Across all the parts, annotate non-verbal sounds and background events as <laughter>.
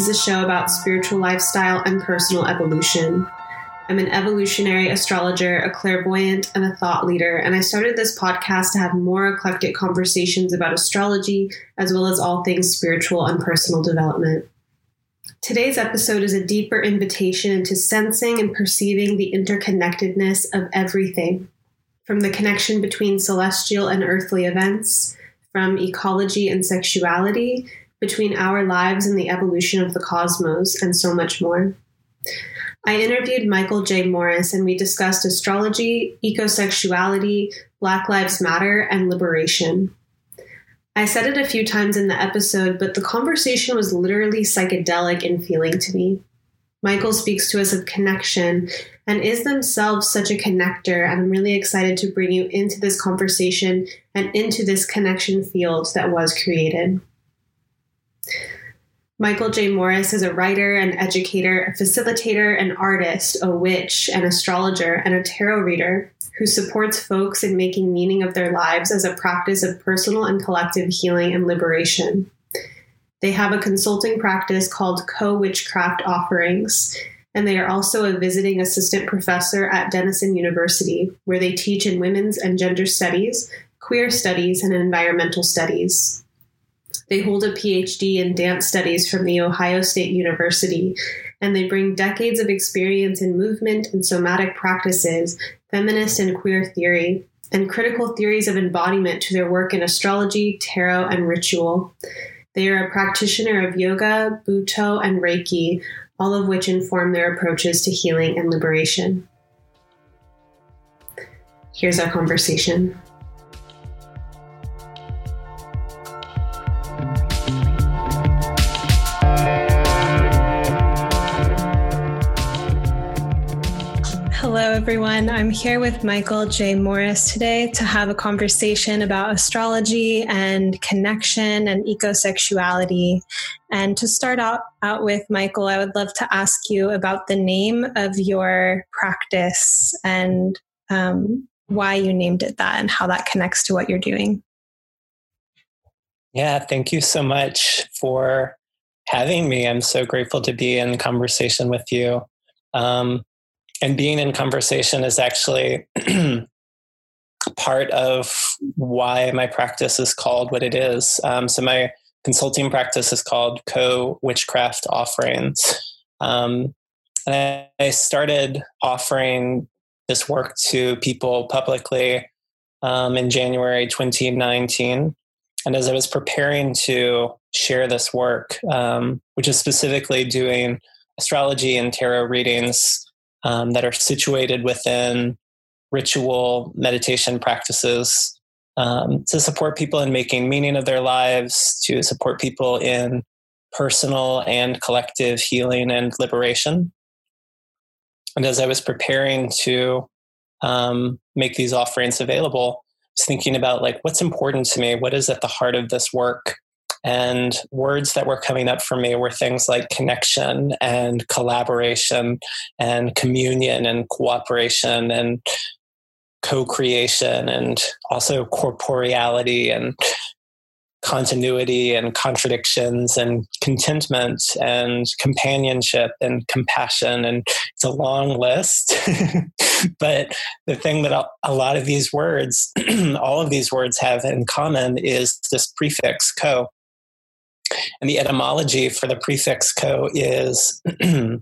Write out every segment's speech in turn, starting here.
is a show about spiritual lifestyle and personal evolution. I'm an evolutionary astrologer, a clairvoyant, and a thought leader, and I started this podcast to have more eclectic conversations about astrology as well as all things spiritual and personal development. Today's episode is a deeper invitation into sensing and perceiving the interconnectedness of everything from the connection between celestial and earthly events from ecology and sexuality, between our lives and the evolution of the cosmos, and so much more. I interviewed Michael J. Morris and we discussed astrology, ecosexuality, Black Lives Matter, and liberation. I said it a few times in the episode, but the conversation was literally psychedelic in feeling to me. Michael speaks to us of connection and is themselves such a connector. And I'm really excited to bring you into this conversation and into this connection field that was created. Michael J. Morris is a writer, an educator, a facilitator, an artist, a witch, an astrologer, and a tarot reader who supports folks in making meaning of their lives as a practice of personal and collective healing and liberation. They have a consulting practice called Co Witchcraft Offerings, and they are also a visiting assistant professor at Denison University, where they teach in women's and gender studies, queer studies, and environmental studies. They hold a PhD in dance studies from The Ohio State University, and they bring decades of experience in movement and somatic practices, feminist and queer theory, and critical theories of embodiment to their work in astrology, tarot, and ritual. They are a practitioner of yoga, Butoh, and Reiki, all of which inform their approaches to healing and liberation. Here's our conversation. Everyone. I'm here with Michael J. Morris today to have a conversation about astrology and connection and ecosexuality. And to start out, out with, Michael, I would love to ask you about the name of your practice and um, why you named it that and how that connects to what you're doing. Yeah, thank you so much for having me. I'm so grateful to be in conversation with you. Um, and being in conversation is actually <clears throat> part of why my practice is called what it is. Um, so my consulting practice is called Co Witchcraft Offerings. Um, and I, started offering this work to people publicly um, in January 2019. And as I was preparing to share this work, um, which is specifically doing astrology and tarot readings um, that are situated within ritual meditation practices um, to support people in making meaning of their lives, to support people in personal and collective healing and liberation. And as I was preparing to um, make these offerings available, I was thinking about like what's important to me, what is at the heart of this work, and words that were coming up for me were things like connection and collaboration and communion and cooperation and co creation and also corporeality and continuity and contradictions and contentment and companionship and compassion. And it's a long list. <laughs> but the thing that a lot of these words, <clears throat> all of these words have in common is this prefix co. And the etymology for the prefix co is <clears throat>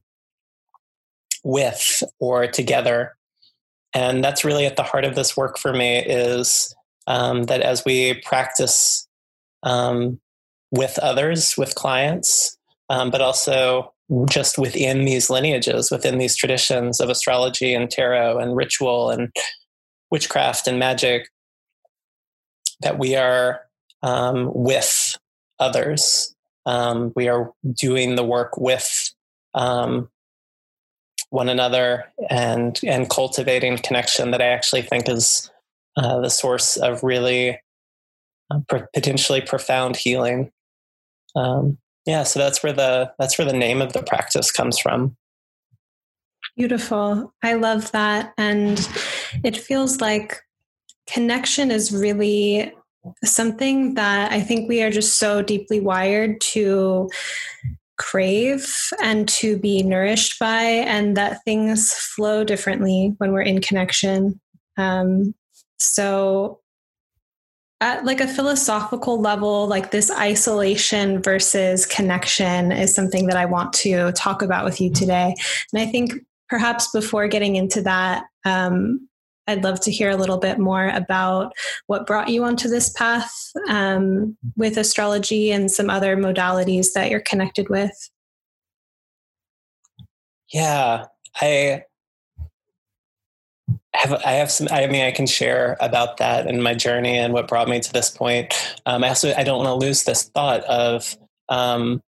with or together. And that's really at the heart of this work for me is um, that as we practice um, with others, with clients, um, but also just within these lineages, within these traditions of astrology and tarot and ritual and witchcraft and magic, that we are um, with others. Um, we are doing the work with um, one another and and cultivating connection that I actually think is uh, the source of really uh, potentially profound healing. Um, yeah, so that's where the that's where the name of the practice comes from. Beautiful. I love that, and it feels like connection is really something that I think we are just so deeply wired to crave and to be nourished by, and that things flow differently when we're in connection. Um, so, at like a philosophical level, like this isolation versus connection is something that I want to talk about with you today. And I think perhaps before getting into that, um, I'd love to hear a little bit more about what brought you onto this path um, with astrology and some other modalities that you're connected with. Yeah, I have I have some I mean I can share about that and my journey and what brought me to this point. Um, I also I don't want to lose this thought of um,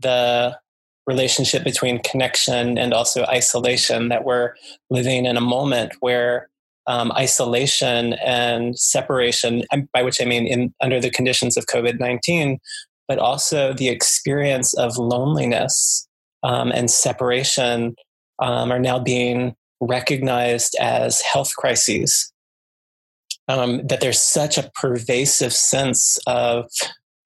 the relationship between connection and also isolation that we're living in a moment where um, isolation and separation, by which I mean in, under the conditions of COVID 19, but also the experience of loneliness um, and separation um, are now being recognized as health crises. Um, that there's such a pervasive sense of,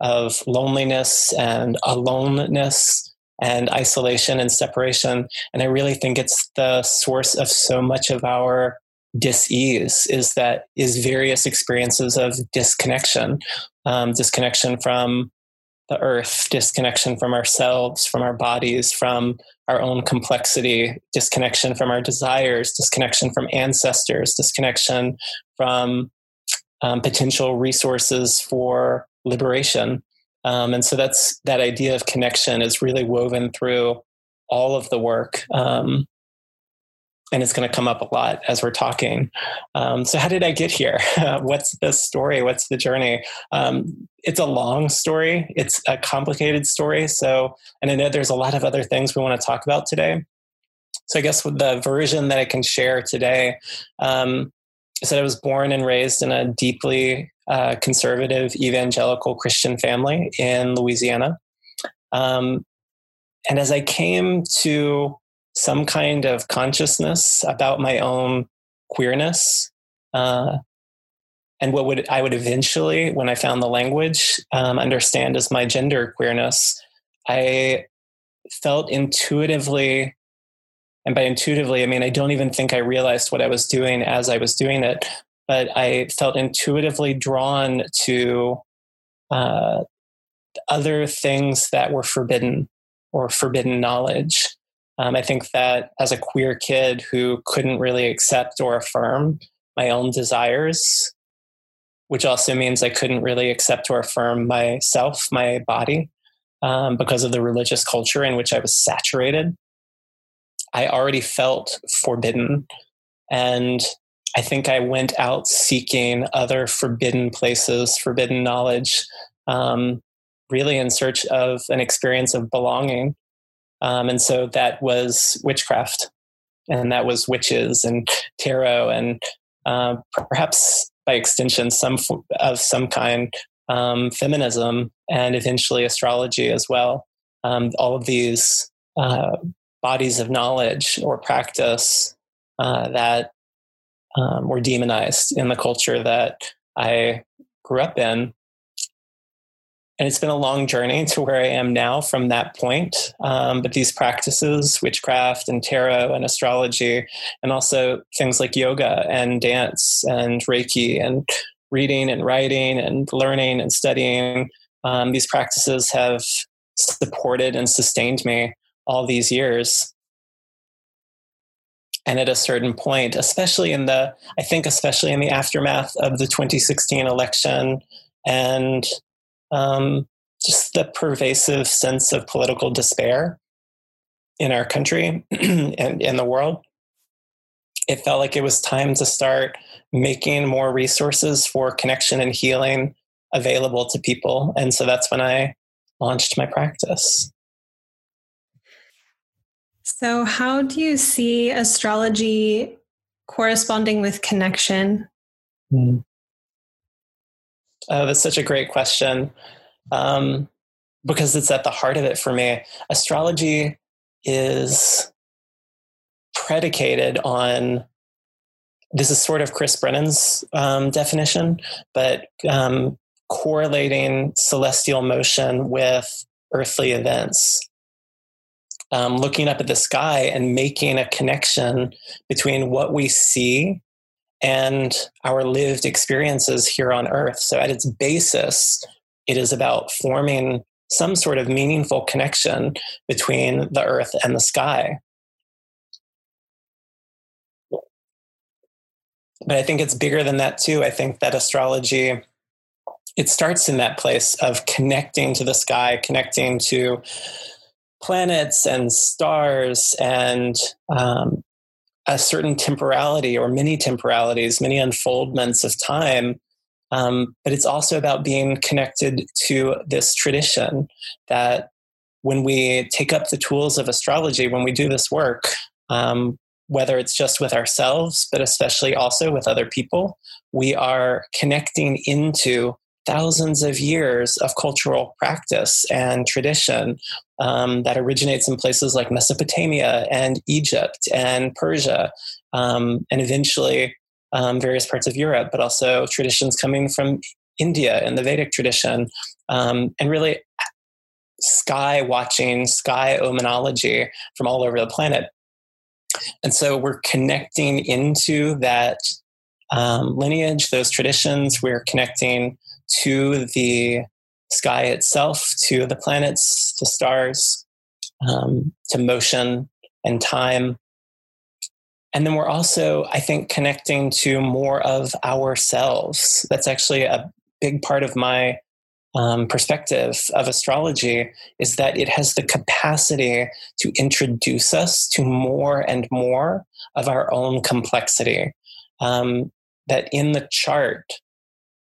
of loneliness and aloneness and isolation and separation. And I really think it's the source of so much of our dis-ease is that is various experiences of disconnection um, disconnection from the earth disconnection from ourselves from our bodies from our own complexity disconnection from our desires disconnection from ancestors disconnection from um, potential resources for liberation. Um, and so that's that idea of connection is really woven through all of the work um, and it's going to come up a lot as we're talking. Um, so, how did I get here? <laughs> What's the story? What's the journey? Um, it's a long story. It's a complicated story. So, and I know there's a lot of other things we want to talk about today. So, I guess the version that I can share today um, is that I was born and raised in a deeply uh, conservative evangelical Christian family in Louisiana. Um, and as I came to some kind of consciousness about my own queerness. Uh, and what would I would eventually, when I found the language, um, understand as my gender queerness. I felt intuitively, and by intuitively, I mean I don't even think I realized what I was doing as I was doing it, but I felt intuitively drawn to uh, other things that were forbidden or forbidden knowledge. Um, I think that as a queer kid who couldn't really accept or affirm my own desires, which also means I couldn't really accept or affirm myself, my body, um, because of the religious culture in which I was saturated, I already felt forbidden. And I think I went out seeking other forbidden places, forbidden knowledge, um, really in search of an experience of belonging. Um, and so that was witchcraft, and that was witches and tarot, and uh, perhaps by extension, some of some kind, um, feminism, and eventually astrology as well. Um, all of these uh, bodies of knowledge or practice uh, that um, were demonized in the culture that I grew up in and it's been a long journey to where I am now from that point. Um, but these practices, witchcraft and tarot and astrology, and also things like yoga and dance and Reiki and reading and writing and learning and studying, um, these practices have supported and sustained me all these years. And at a certain point, especially in the, I think, especially in the aftermath of the 2016 election and um, just the pervasive sense of political despair in our country <clears throat> and in the world. It felt like it was time to start making more resources for connection and healing available to people. And so that's when I launched my practice. So, how do you see astrology corresponding with connection? Mm. Oh, that's such a great question um, because it's at the heart of it for me. Astrology is predicated on this is sort of Chris Brennan's um, definition, but um, correlating celestial motion with earthly events. Um, looking up at the sky and making a connection between what we see and our lived experiences here on earth. So, at its basis, it is about forming some sort of meaningful connection between the earth and the sky. But I think it's bigger than that too. I think that astrology it starts in that place of connecting to the sky, connecting to planets and stars and um, a certain temporality or many temporalities, many unfoldments of time um, but it's also about being connected to this tradition that when we take up the tools of astrology, when we do this work, um, whether it's just with ourselves, but especially also with other people, we are connecting into thousands of years of cultural practice and tradition um, that originates in places like Mesopotamia and Egypt and Persia, um, and eventually um, various parts of Europe, but also traditions coming from India and the Vedic tradition, um, and really sky watching, sky omenology from all over the planet. And so we're connecting into that um, lineage, those traditions. We're connecting to the sky itself, to the planets, to stars, um, to motion and time. And then we're also, I think, connecting to more of ourselves. That's actually a big part of my um, perspective of astrology is that it has the capacity to introduce us to more and more of our own complexity. Um, that in the chart,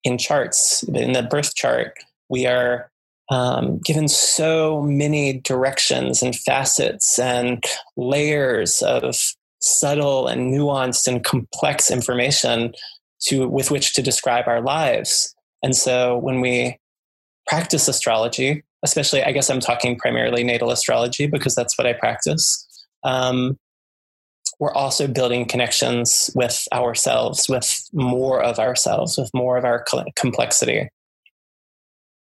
in charts, in the birth chart, we are um, given so many directions and facets and layers of subtle and nuanced and complex information to with which to describe our lives. And so when we practice astrology, especially I guess I'm talking primarily natal astrology because that's what I practice. Um, we're also building connections with ourselves, with more of ourselves, with more of our complexity.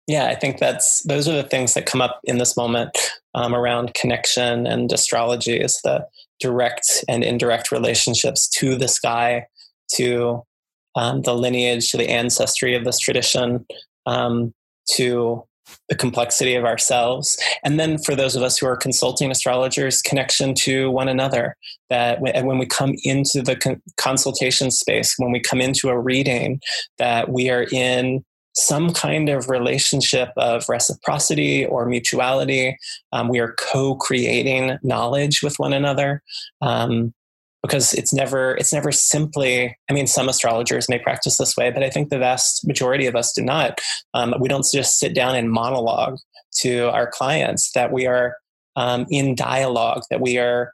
Yeah, I think that's those are the things that come up in this moment um, around connection and astrology is the direct and indirect relationships to the sky, to um, the lineage, to the ancestry of this tradition, um, to the complexity of ourselves. And then for those of us who are consulting astrologers, connection to one another. That when we come into the con- consultation space, when we come into a reading, that we are in some kind of relationship of reciprocity or mutuality. Um, we are co-creating knowledge with one another. Um, because it's never it's never simply i mean some astrologers may practice this way but i think the vast majority of us do not. Um, we don't just sit down and monologue to our clients that we are um, in dialogue that we are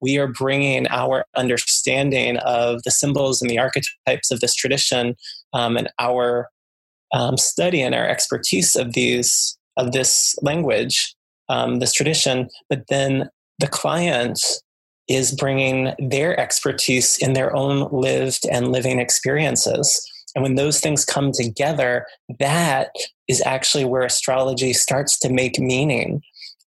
we are bringing our understanding of the symbols and the archetypes of this tradition um, and our um, study and our expertise of these of this language, um, this tradition, but then the client is bringing their expertise in their own lived and living experiences. And when those things come together, that is actually where astrology starts to make meaning.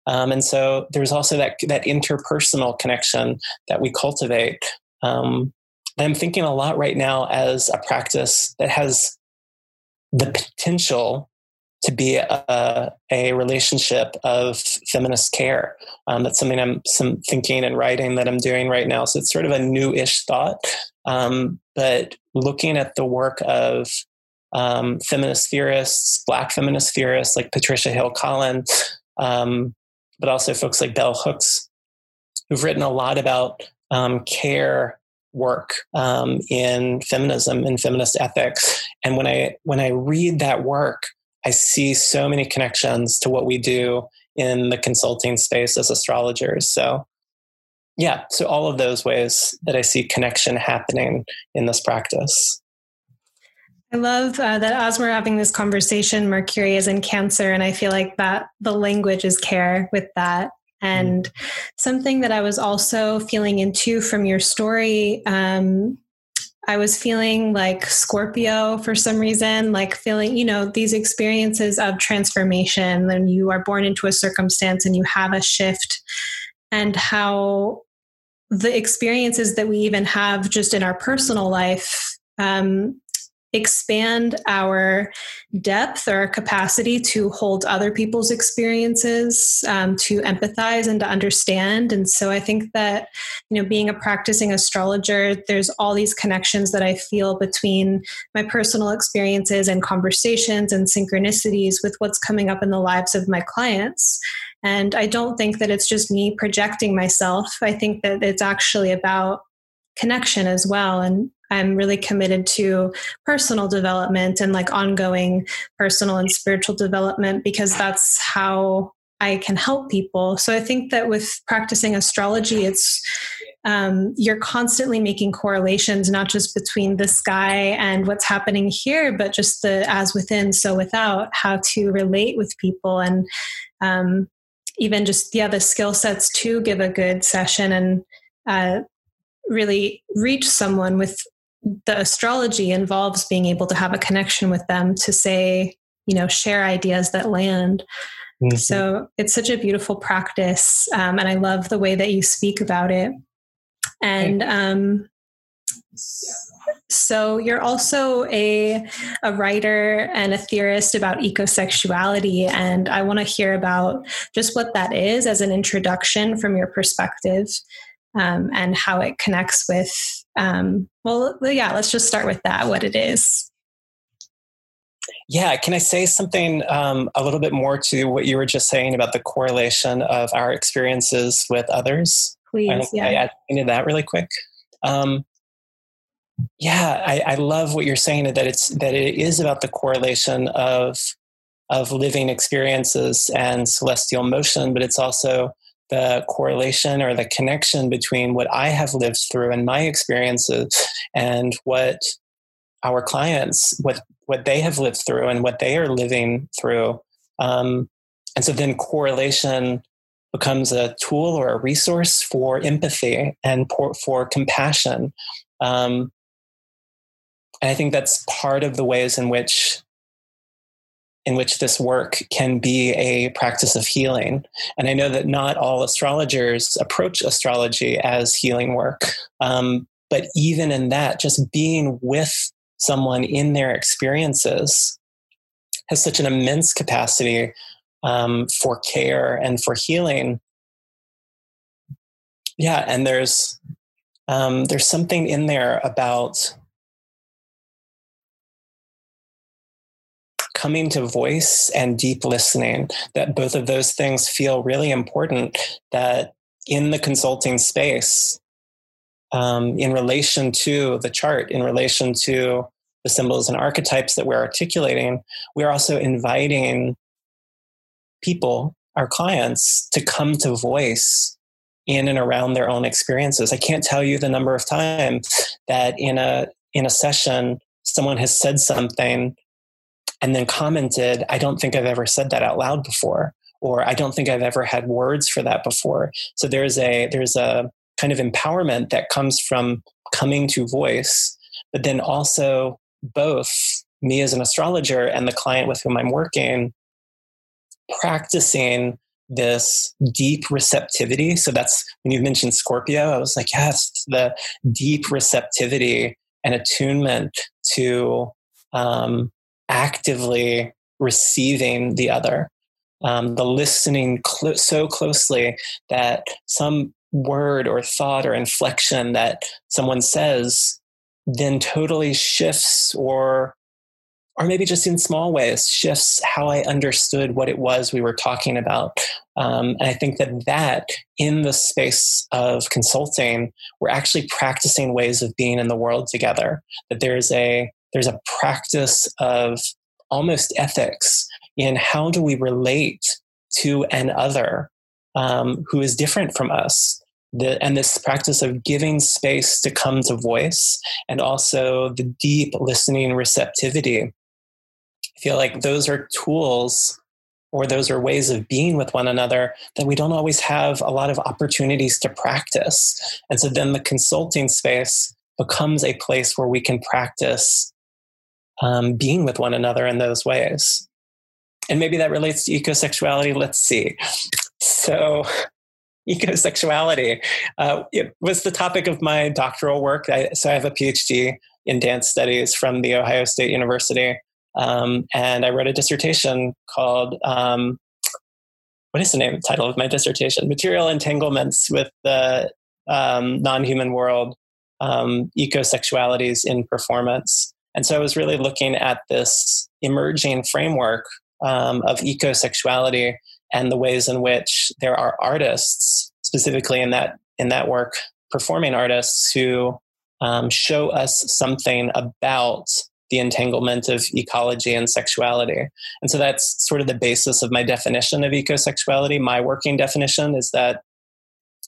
Um, and so there's also that that interpersonal connection that we cultivate. Um, I'm thinking a lot right now as a practice that has the potential to be a, a relationship of feminist care. Um, that's something I'm some thinking and writing that I'm doing right now. So it's sort of a new-ish thought, um, but looking at the work of um, feminist theorists, Black feminist theorists like Patricia Hill Collins, um, but also folks like Bell Hooks, who've written a lot about um, care work um, in feminism and feminist ethics. And when I when I read that work, I see so many connections to what we do in the consulting space as astrologers. So yeah, so all of those ways that I see connection happening in this practice. I love uh, that as we're having this conversation, Mercury is in Cancer, and I feel like that the language is care with that. And something that I was also feeling into from your story um, I was feeling like Scorpio for some reason, like feeling, you know, these experiences of transformation. When you are born into a circumstance and you have a shift, and how the experiences that we even have just in our personal life um, expand our depth or our capacity to hold other people's experiences um, to empathize and to understand. And so i think that you know being a practicing astrologer there's all these connections that i feel between my personal experiences and conversations and synchronicities with what's coming up in the lives of my clients. And i don't think that it's just me projecting myself. I think that it's actually about connection as well and I'm really committed to personal development and like ongoing personal and spiritual development because that's how I can help people. So I think that with practicing astrology, it's um, you're constantly making correlations, not just between the sky and what's happening here, but just the as within, so without, how to relate with people and um, even just, yeah, the skill sets to give a good session and uh, really reach someone with the astrology involves being able to have a connection with them to say, you know, share ideas that land. Mm-hmm. So it's such a beautiful practice. Um, and I love the way that you speak about it. And um, so you're also a, a writer and a theorist about ecosexuality. And I want to hear about just what that is as an introduction from your perspective um, and how it connects with um, well yeah let's just start with that what it is. Yeah can i say something um, a little bit more to what you were just saying about the correlation of our experiences with others? Please I, yeah. I add into that really quick. Um, yeah I, I love what you're saying that it's that it is about the correlation of of living experiences and celestial motion but it's also the correlation or the connection between what I have lived through and my experiences and what our clients what what they have lived through and what they are living through. Um, and so then correlation becomes a tool or a resource for empathy and for, for compassion. Um, and i think that's part of the ways in which in which this work can be a practice of healing. And I know that not all astrologers approach astrology as healing work. Um, but even in that, just being with someone in their experiences has such an immense capacity um, for care and for healing. Yeah, and there's um, there's something in there about coming to voice and deep listening, that both of those things feel really important. That in the consulting space, um, in relation to the chart, in relation to the symbols and archetypes that we're articulating, we're also inviting people, our clients, to come to voice in and around their own experiences. I can't tell you the number of times that in a in a session someone has said something and then commented, I don't think I've ever said that out loud before, or I don't think I've ever had words for that before. So there's a there's a kind of empowerment that comes from coming to voice, but then also both me as an astrologer and the client with whom I'm working practicing this deep receptivity. So that's when you mentioned Scorpio, I was like, yes, the deep receptivity and attunement to um, actively receiving the other, um, the listening cl- so closely that some word or thought or inflection that someone says then totally shifts or or maybe just in small ways shifts how i understood what it was we were talking about. Um, and i think that that in the space of consulting we're actually practicing ways of being in the world together that there's a there's a practice of almost ethics in how do we relate to an other um, who is different from us. The, and this practice of giving space to come to voice and also the deep listening receptivity. I feel like those are tools or those are ways of being with one another that we don't always have a lot of opportunities to practice. And so then the consulting space becomes a place where we can practice um, being with one another in those ways. And maybe that relates to ecosexuality. Let's see. So, <laughs> ecosexuality uh, it was the topic of my doctoral work. I, so, I have a PhD in dance studies from the Ohio State University. Um, and I wrote a dissertation called, um, what is the name title of my dissertation? Material Entanglements with the um, Non Human World um, Ecosexualities in Performance. And so I was really looking at this emerging framework um, of ecosexuality and the ways in which there are artists, specifically in that in that work, performing artists who um, show us something about the entanglement of ecology and sexuality. And so that's sort of the basis of my definition of ecosexuality. My working definition is that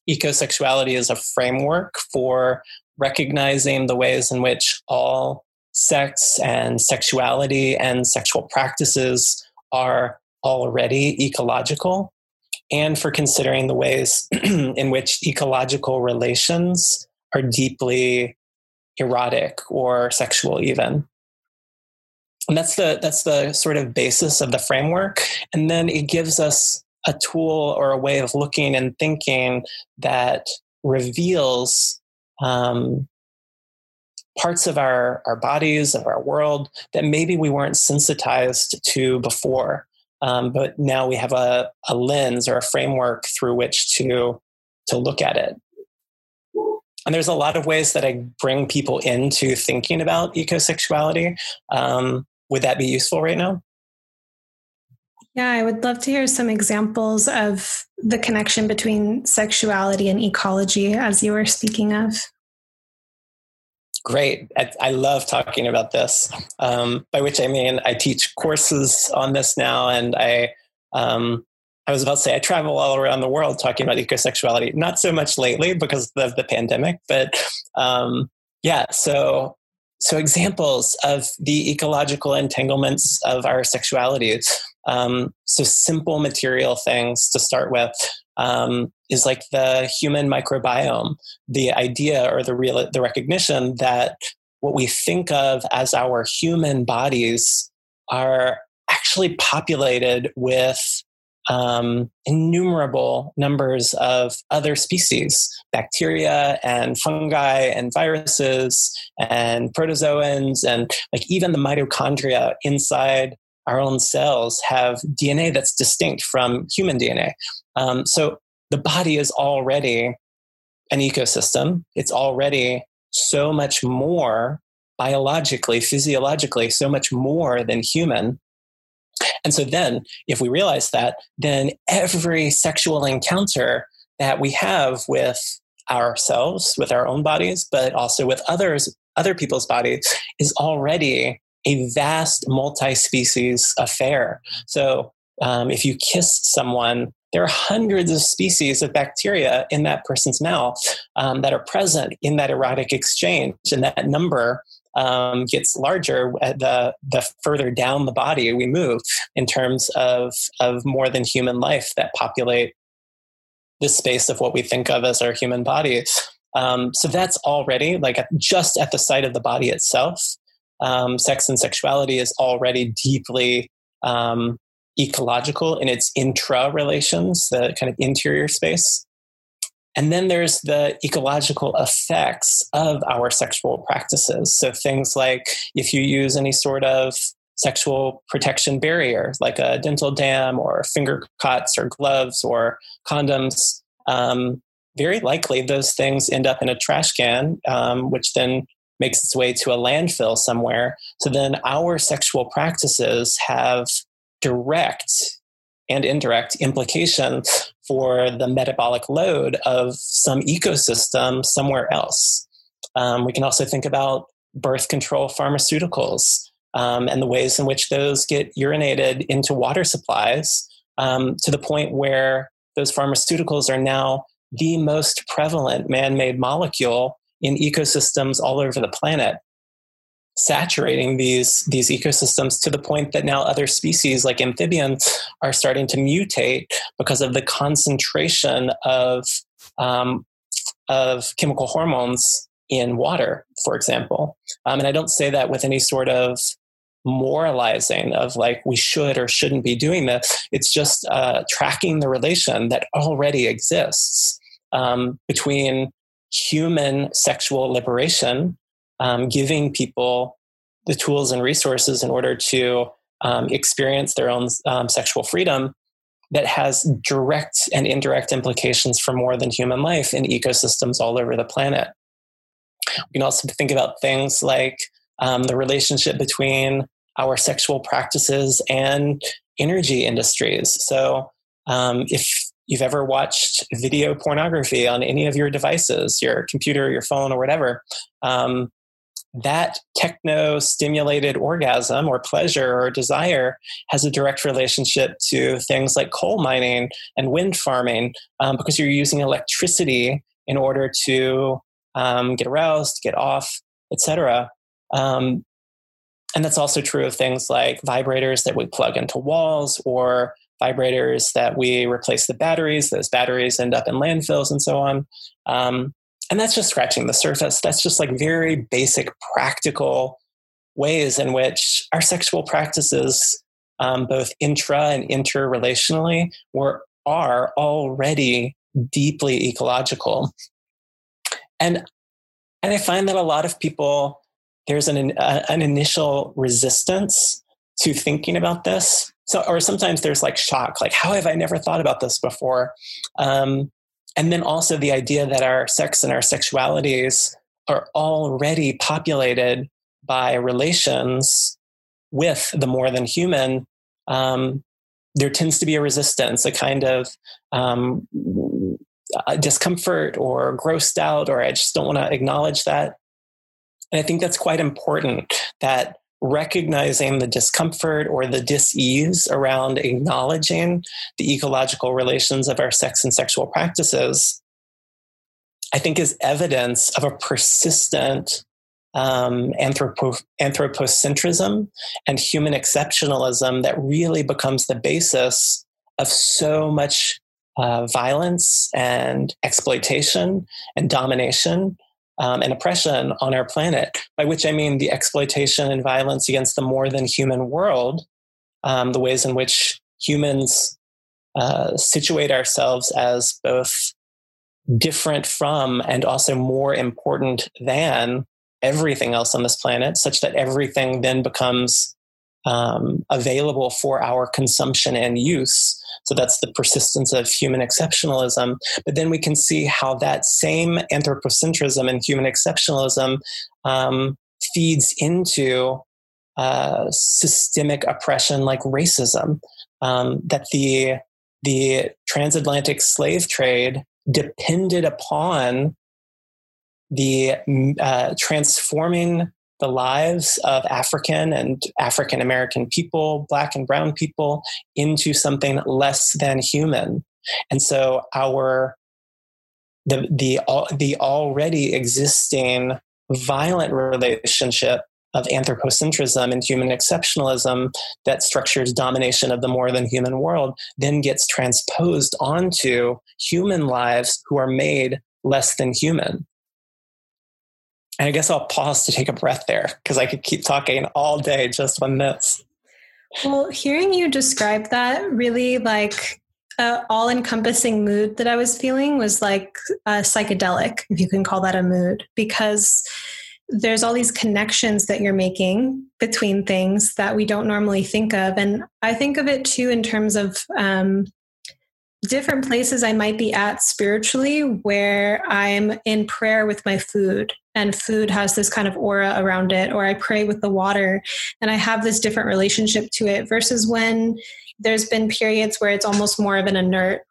ecosexuality is a framework for recognizing the ways in which all sex and sexuality and sexual practices are already ecological, and for considering the ways <clears throat> in which ecological relations are deeply erotic or sexual even. And that's the that's the sort of basis of the framework. And then it gives us a tool or a way of looking and thinking that reveals um, parts of our, our bodies, of our world that maybe we weren't sensitized to before. Um, but now we have a, a lens or a framework through which to, to look at it. And there's a lot of ways that I bring people into thinking about ecosexuality. Um, would that be useful right now? Yeah, I would love to hear some examples of the connection between sexuality and ecology as you were speaking of. Great. I, love talking about this, um, by which I mean I teach courses on this now, and I um, I was about to say I travel all around the world talking about ecosexuality. Not so much lately because of the pandemic, but um, yeah. So so examples of the ecological entanglements of our sexualities. Um, so simple material things to start with um, is like the human microbiome, the idea or the real the recognition that what we think of as our human bodies are actually populated with um, innumerable numbers of other species, bacteria and fungi and viruses and protozoans, and like even the mitochondria inside our own cells have DNA that's distinct from human DNA. Um, so the body is already an ecosystem. It's already so much more biologically, physiologically, so much more than human. And so then, if we realize that, then every sexual encounter that we have with ourselves, with our own bodies, but also with others, other people's bodies, is already a vast multi-species affair. So um, if you kiss someone there are hundreds of species of bacteria in that person's mouth um, that are present in that erotic exchange, and that number um, gets larger the the further down the body we move in terms of of more than human life that populate the space of what we think of as our human bodies. Um, so that's already like just at the site of the body itself. Um, sex and sexuality is already deeply um, ecological in its intra relations, the kind of interior space. And then there's the ecological effects of our sexual practices. So things like if you use any sort of sexual protection barrier, like a dental dam or finger cots or gloves or condoms, um, very likely those things end up in a trash can, um, which then makes its way to a landfill somewhere. So then our sexual practices have direct and indirect implication for the metabolic load of some ecosystem somewhere else. Um, we can also think about birth control pharmaceuticals um, and the ways in which those get urinated into water supplies um, to the point where those pharmaceuticals are now the most prevalent man made molecule in ecosystems all over the planet saturating these these ecosystems to the point that now other species like amphibians are starting to mutate because of the concentration of um, of chemical hormones in water, for example. Um, and I don't say that with any sort of moralizing of like we should or shouldn't be doing this. It's just uh, tracking the relation that already exists um, between human sexual liberation, um, giving people the tools and resources in order to um, experience their own um, sexual freedom that has direct and indirect implications for more than human life in ecosystems all over the planet. We can also think about things like um, the relationship between our sexual practices and energy industries. So, um, if you've ever watched video pornography on any of your devices, your computer, your phone, or whatever, um, that techno stimulated orgasm or pleasure or desire has a direct relationship to things like coal mining and wind farming um, because you're using electricity in order to um, get aroused, get off, etc. Um, and that's also true of things like vibrators that we plug into walls or vibrators that we replace the batteries. Those batteries end up in landfills and so on. Um, and that's just scratching the surface. That's just like very basic, practical ways in which our sexual practices, um, both intra and interrelationally, were are already deeply ecological. And and I find that a lot of people there's an an initial resistance to thinking about this. So, or sometimes there's like shock, like how have I never thought about this before? Um, and then also the idea that our sex and our sexualities are already populated by relations with the more than human. Um, there tends to be a resistance, a kind of um, a discomfort or grossed out, or I just don't want to acknowledge that. And I think that's quite important that recognizing the discomfort or the dis-ease around acknowledging the ecological relations of our sex and sexual practices i think is evidence of a persistent um, anthropo- anthropocentrism and human exceptionalism that really becomes the basis of so much uh, violence and exploitation and domination um, and oppression on our planet, by which I mean the exploitation and violence against the more than human world, um, the ways in which humans uh, situate ourselves as both different from and also more important than everything else on this planet, such that everything then becomes um, available for our consumption and use so that's the persistence of human exceptionalism. But then we can see how that same anthropocentrism and human exceptionalism um, feeds into uh, systemic oppression like racism. Um, that the the transatlantic slave trade depended upon the uh, transforming the lives of African and African American people, Black and Brown people, into something less than human. And so our the the the already existing violent relationship of anthropocentrism and human exceptionalism that structures domination of the more than human world then gets transposed onto human lives who are made less than human. And I guess I'll pause to take a breath there because I could keep talking all day just on this. Well, hearing you describe that really like uh, all encompassing mood that I was feeling was like uh, psychedelic, if you can call that a mood, because there's all these connections that you're making between things that we don't normally think of. And I think of it too in terms of um, different places I might be at spiritually where I'm in prayer with my food and food has this kind of aura around it, or I pray with the water and I have this different relationship to it versus when there's been periods where it's almost more of an inert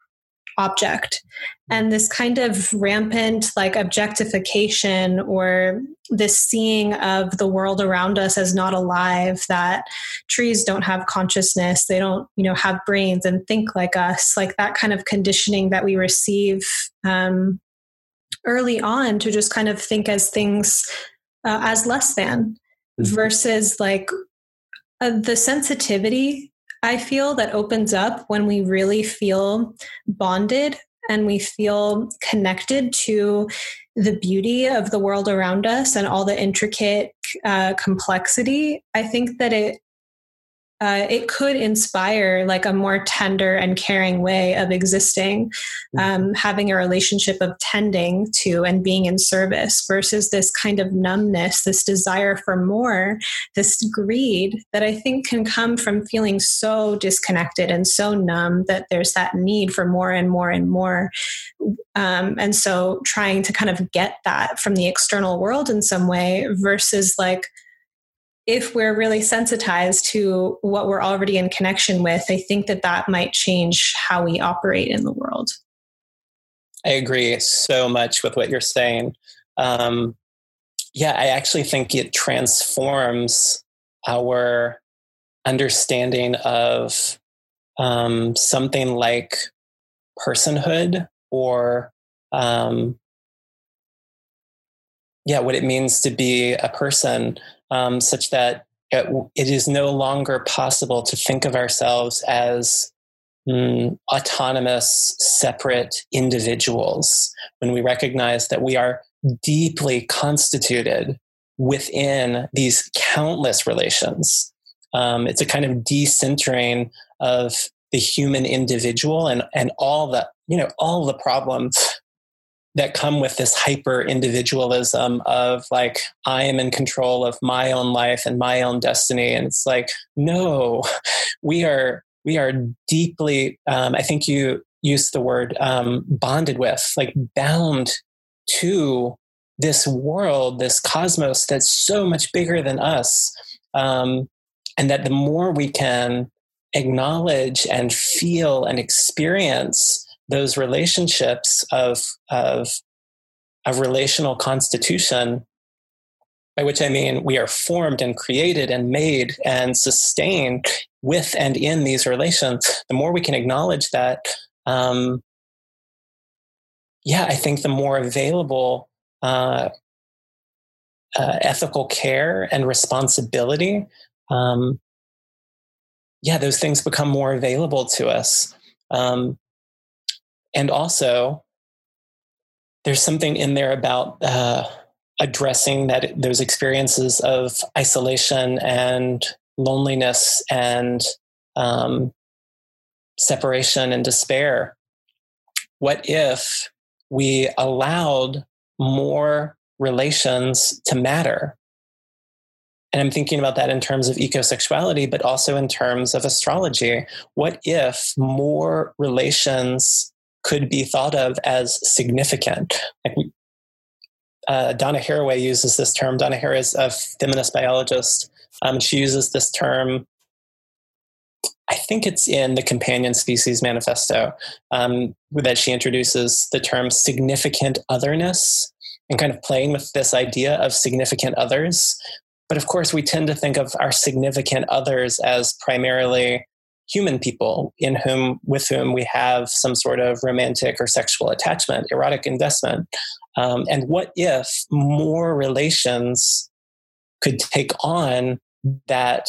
object and this kind of rampant like objectification or this seeing of the world around us as not alive that trees don't have consciousness they don't you know have brains and think like us like that kind of conditioning that we receive um, early on to just kind of think as things uh, as less than mm-hmm. versus like uh, the sensitivity I feel that opens up when we really feel bonded and we feel connected to the beauty of the world around us and all the intricate uh, complexity, I think that it uh, it could inspire like a more tender and caring way of existing, mm-hmm. um, having a relationship of tending to and being in service versus this kind of numbness, this desire for more, this greed that I think can come from feeling so disconnected and so numb that there's that need for more and more and more. Um, and so trying to kind of get that from the external world in some way versus like, if we're really sensitized to what we're already in connection with, I think that that might change how we operate in the world. I agree so much with what you're saying. Um, yeah, I actually think it transforms our understanding of um, something like personhood or um, yeah what it means to be a person um, such that it, it is no longer possible to think of ourselves as mm, autonomous, separate individuals when we recognize that we are deeply constituted within these countless relations. Um, it's a kind of decentering of the human individual and, and all the you know all the problems that come with this hyper individualism of like i am in control of my own life and my own destiny. And it's like no <laughs> we are we are deeply um, i think you used the word um, bonded with like bound to this world this cosmos that's so much bigger than us. Um, and that the more we can acknowledge and feel and experience those relationships of of of relational constitution by which I mean we are formed and created and made and sustained with and in these relations, the more we can acknowledge that, um, yeah, I think the more available uh, uh, ethical care and responsibility, um, yeah, those things become more available to us. Um, and also there's something in there about uh, addressing that those experiences of isolation and loneliness and um, separation and despair what if we allowed more relations to matter and I'm thinking about that in terms of ecosexuality, but also in terms of astrology. What if more relations could be thought of as significant. Like we, uh, Donna Haraway uses this term. Donna Haraway is a feminist biologist. Um, she uses this term. I think it's in the Companion Species Manifesto um, that she introduces the term significant otherness and kind of playing with this idea of significant others. But of course, we tend to think of our significant others as primarily human people in whom with whom we have some sort of romantic or sexual attachment erotic investment. Um, and what if more relations could take on that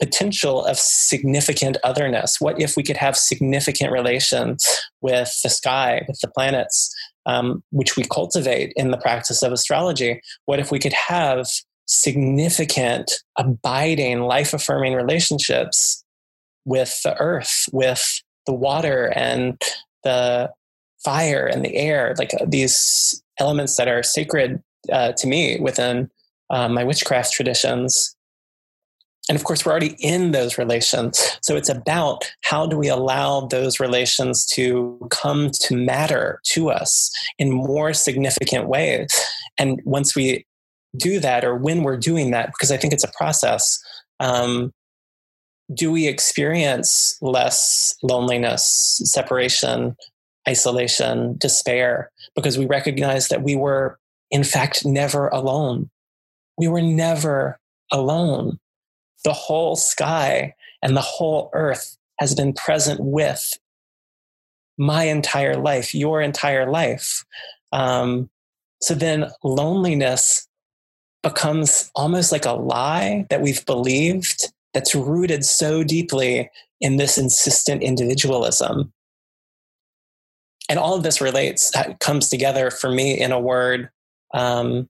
potential of significant otherness? What if we could have significant relations with the sky with the planets um, which we cultivate in the practice of astrology? What if we could have significant abiding life affirming relationships with the earth, with the water and the fire and the air, like uh, these elements that are sacred uh, to me within uh, my witchcraft traditions. And of course, we're already in those relations. So it's about how do we allow those relations to come to matter to us in more significant ways. And once we do that, or when we're doing that, because I think it's a process, um, do we experience less loneliness, separation, isolation, despair, because we recognize that we were, in fact, never alone. We were never alone. The whole sky and the whole earth has been present with my entire life, your entire life. Um, so then loneliness becomes almost like a lie that we've believed that's rooted so deeply in this insistent individualism. And all of this relates, comes together for me in a word um,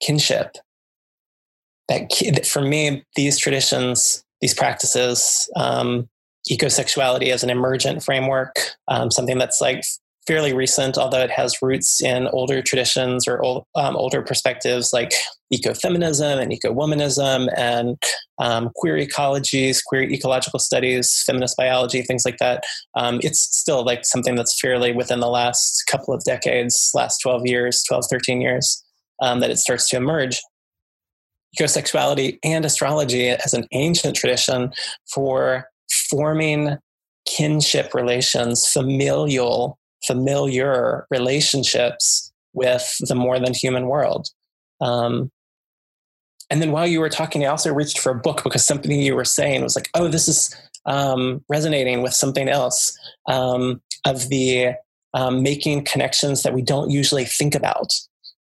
kinship. That for me, these traditions, these practices, um, ecosexuality as an emergent framework, um, something that's like fairly recent, although it has roots in older traditions or old, um, older perspectives like ecofeminism and eco-womanism and um, queer ecologies, queer ecological studies, feminist biology, things like that. Um, it's still like something that's fairly within the last couple of decades, last 12 years, 12, 13 years, um, that it starts to emerge. Ecosexuality and astrology as an ancient tradition for forming kinship relations, familial familiar relationships with the more than human world. Um, and then while you were talking, I also reached for a book because something you were saying was like, oh, this is um, resonating with something else um, of the um, making connections that we don't usually think about.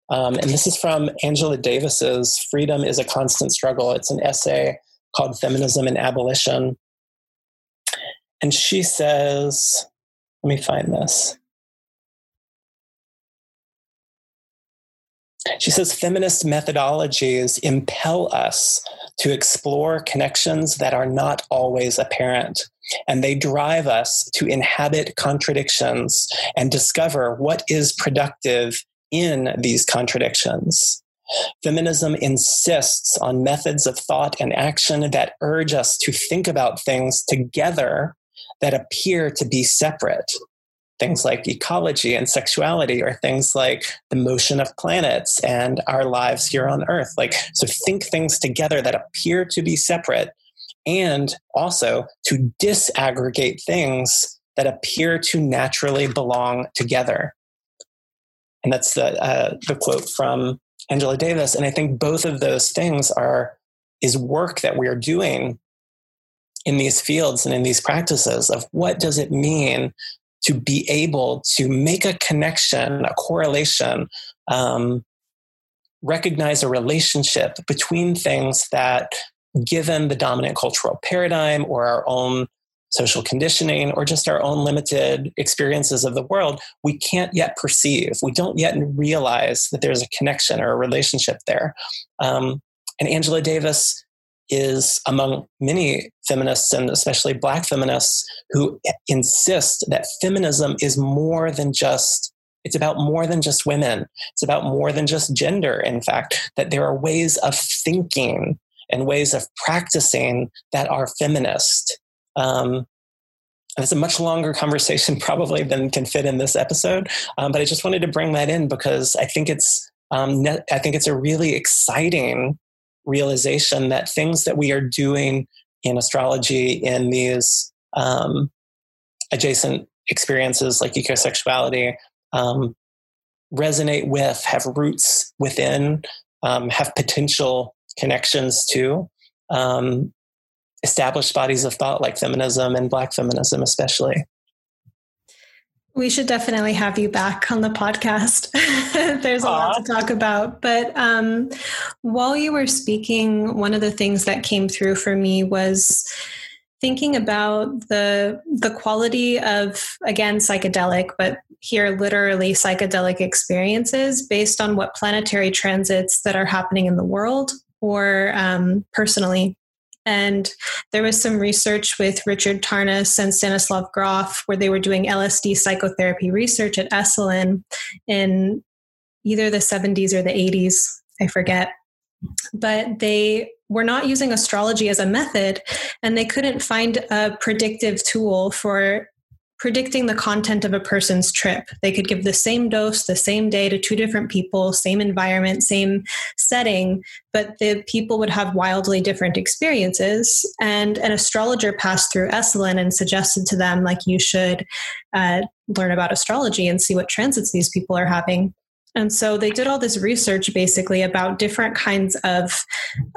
Um, and this is from Angela Davis's Freedom is a Constant Struggle. It's an essay called Feminism and Abolition. And she says, let me find this. She says feminist methodologies impel us to explore connections that are not always apparent, and they drive us to inhabit contradictions and discover what is productive in these contradictions. Feminism insists on methods of thought and action that urge us to think about things together that appear to be separate things like ecology and sexuality or things like the motion of planets and our lives here on earth. Like so think things together that appear to be separate and also to disaggregate things that appear to naturally belong together. And that's the uh, the quote from angela davis. And i think both of those things are is work that we are doing in these fields and in these practices of what does it mean to be able to make a connection, a correlation, um, recognize a relationship between things that, given the dominant cultural paradigm or our own social conditioning or just our own limited experiences of the world, we can't yet perceive. We don't yet realize that there's a connection or a relationship there. Um, and Angela Davis is among many feminists and especially black feminists who insist that feminism is more than just it's about more than just women. It's about more than just gender in fact that there are ways of thinking and ways of practicing that are feminist. Um, it's a much longer conversation <laughs> probably than can fit in this episode um, but i just wanted to bring that in because i think it's um, i think it's a really exciting realization that things that we are doing in astrology in these um, adjacent experiences like ecosexuality um, resonate with, have roots within, um, have potential connections to um, established bodies of thought like feminism and Black feminism, especially. We should definitely have you back on the podcast. <laughs> There's a lot to talk about. But um, while you were speaking, one of the things that came through for me was thinking about the the quality of again psychedelic, but here literally psychedelic experiences based on what planetary transits that are happening in the world or um, personally. And there was some research with Richard Tarnas and Stanislav Grof where they were doing LSD psychotherapy research at Esalen in either the 70s or the 80s, I forget. But they were not using astrology as a method, and they couldn't find a predictive tool for predicting the content of a person's trip. They could give the same dose the same day to two different people, same environment, same setting, but the people would have wildly different experiences. And an astrologer passed through Esalen and suggested to them, like, you should uh, learn about astrology and see what transits these people are having. And so they did all this research basically about different kinds of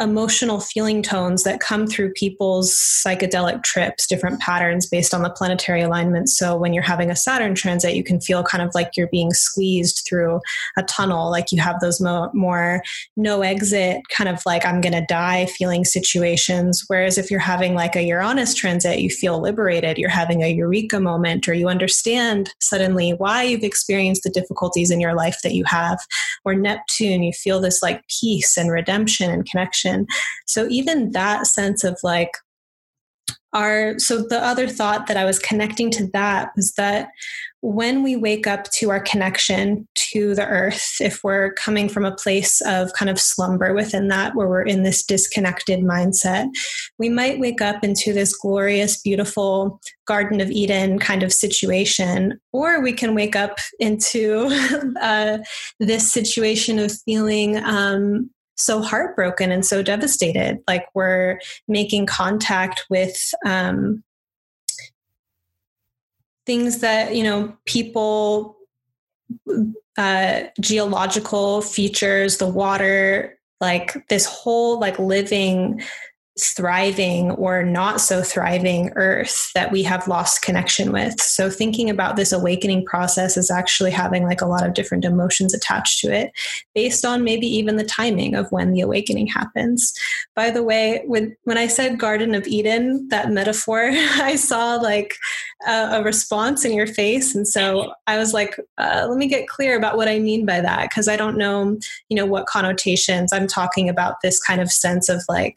emotional feeling tones that come through people's psychedelic trips, different patterns based on the planetary alignment. So when you're having a Saturn transit, you can feel kind of like you're being squeezed through a tunnel, like you have those mo- more no exit, kind of like I'm going to die feeling situations. Whereas if you're having like a Uranus transit, you feel liberated, you're having a eureka moment, or you understand suddenly why you've experienced the difficulties in your life that you have. Or Neptune, you feel this like peace and redemption and connection. So even that sense of like, our so the other thought that I was connecting to that was that when we wake up to our connection to the earth, if we're coming from a place of kind of slumber within that, where we're in this disconnected mindset, we might wake up into this glorious, beautiful Garden of Eden kind of situation, or we can wake up into <laughs> uh, this situation of feeling um, so heartbroken and so devastated. Like we're making contact with um, things that, you know, people, uh, geological features, the water, like this whole like living thriving or not so thriving earth that we have lost connection with. So thinking about this awakening process is actually having like a lot of different emotions attached to it based on maybe even the timing of when the awakening happens. By the way when when i said garden of eden that metaphor <laughs> i saw like a, a response in your face. And so i was like uh, let me get clear about what i mean by that because i don't know you know what connotations i'm talking about this kind of sense of like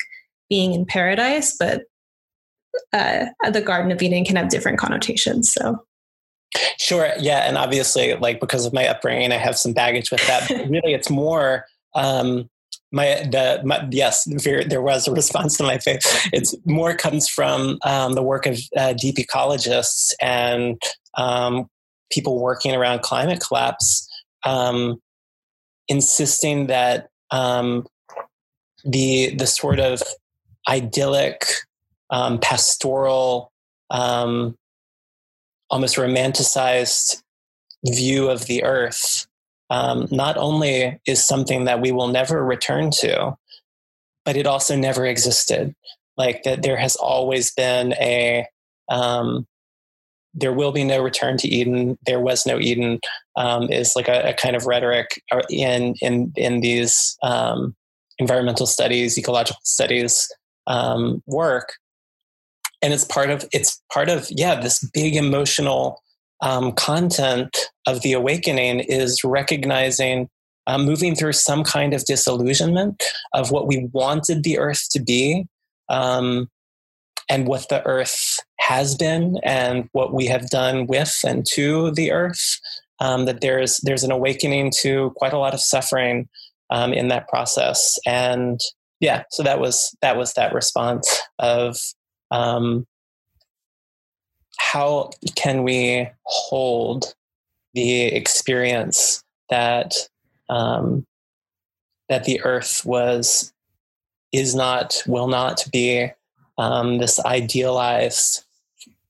being in paradise, but uh, the Garden of Eden can have different connotations. So. Sure. Yeah. And obviously, like because of my upbringing, I have some baggage with that. But <laughs> really, it's more um, my the my, yes, there was a response to my faith. It's more comes from um, the work of uh, deep ecologists and um, people working around climate collapse, um, insisting that um, the the sort of idyllic, um, pastoral, um, almost romanticized view of the earth um, not only is something that we will never return to, but it also never existed. Like that, there has always been a um, there will be no return to Eden. There was no Eden. Um, is like a, a, kind of rhetoric uh, in in in these um, environmental studies, ecological studies um, work. And it's part of it's part of yeah this big emotional um, content of the awakening is recognizing uh, moving through some kind of disillusionment of what we wanted the earth to be um, and what the earth has been and what we have done with and to the earth um, that there's there's an awakening to quite a lot of suffering um, in that process. And yeah, so that was that was that response of um, how can we hold the experience that um, that the earth was is not will not be um, this idealized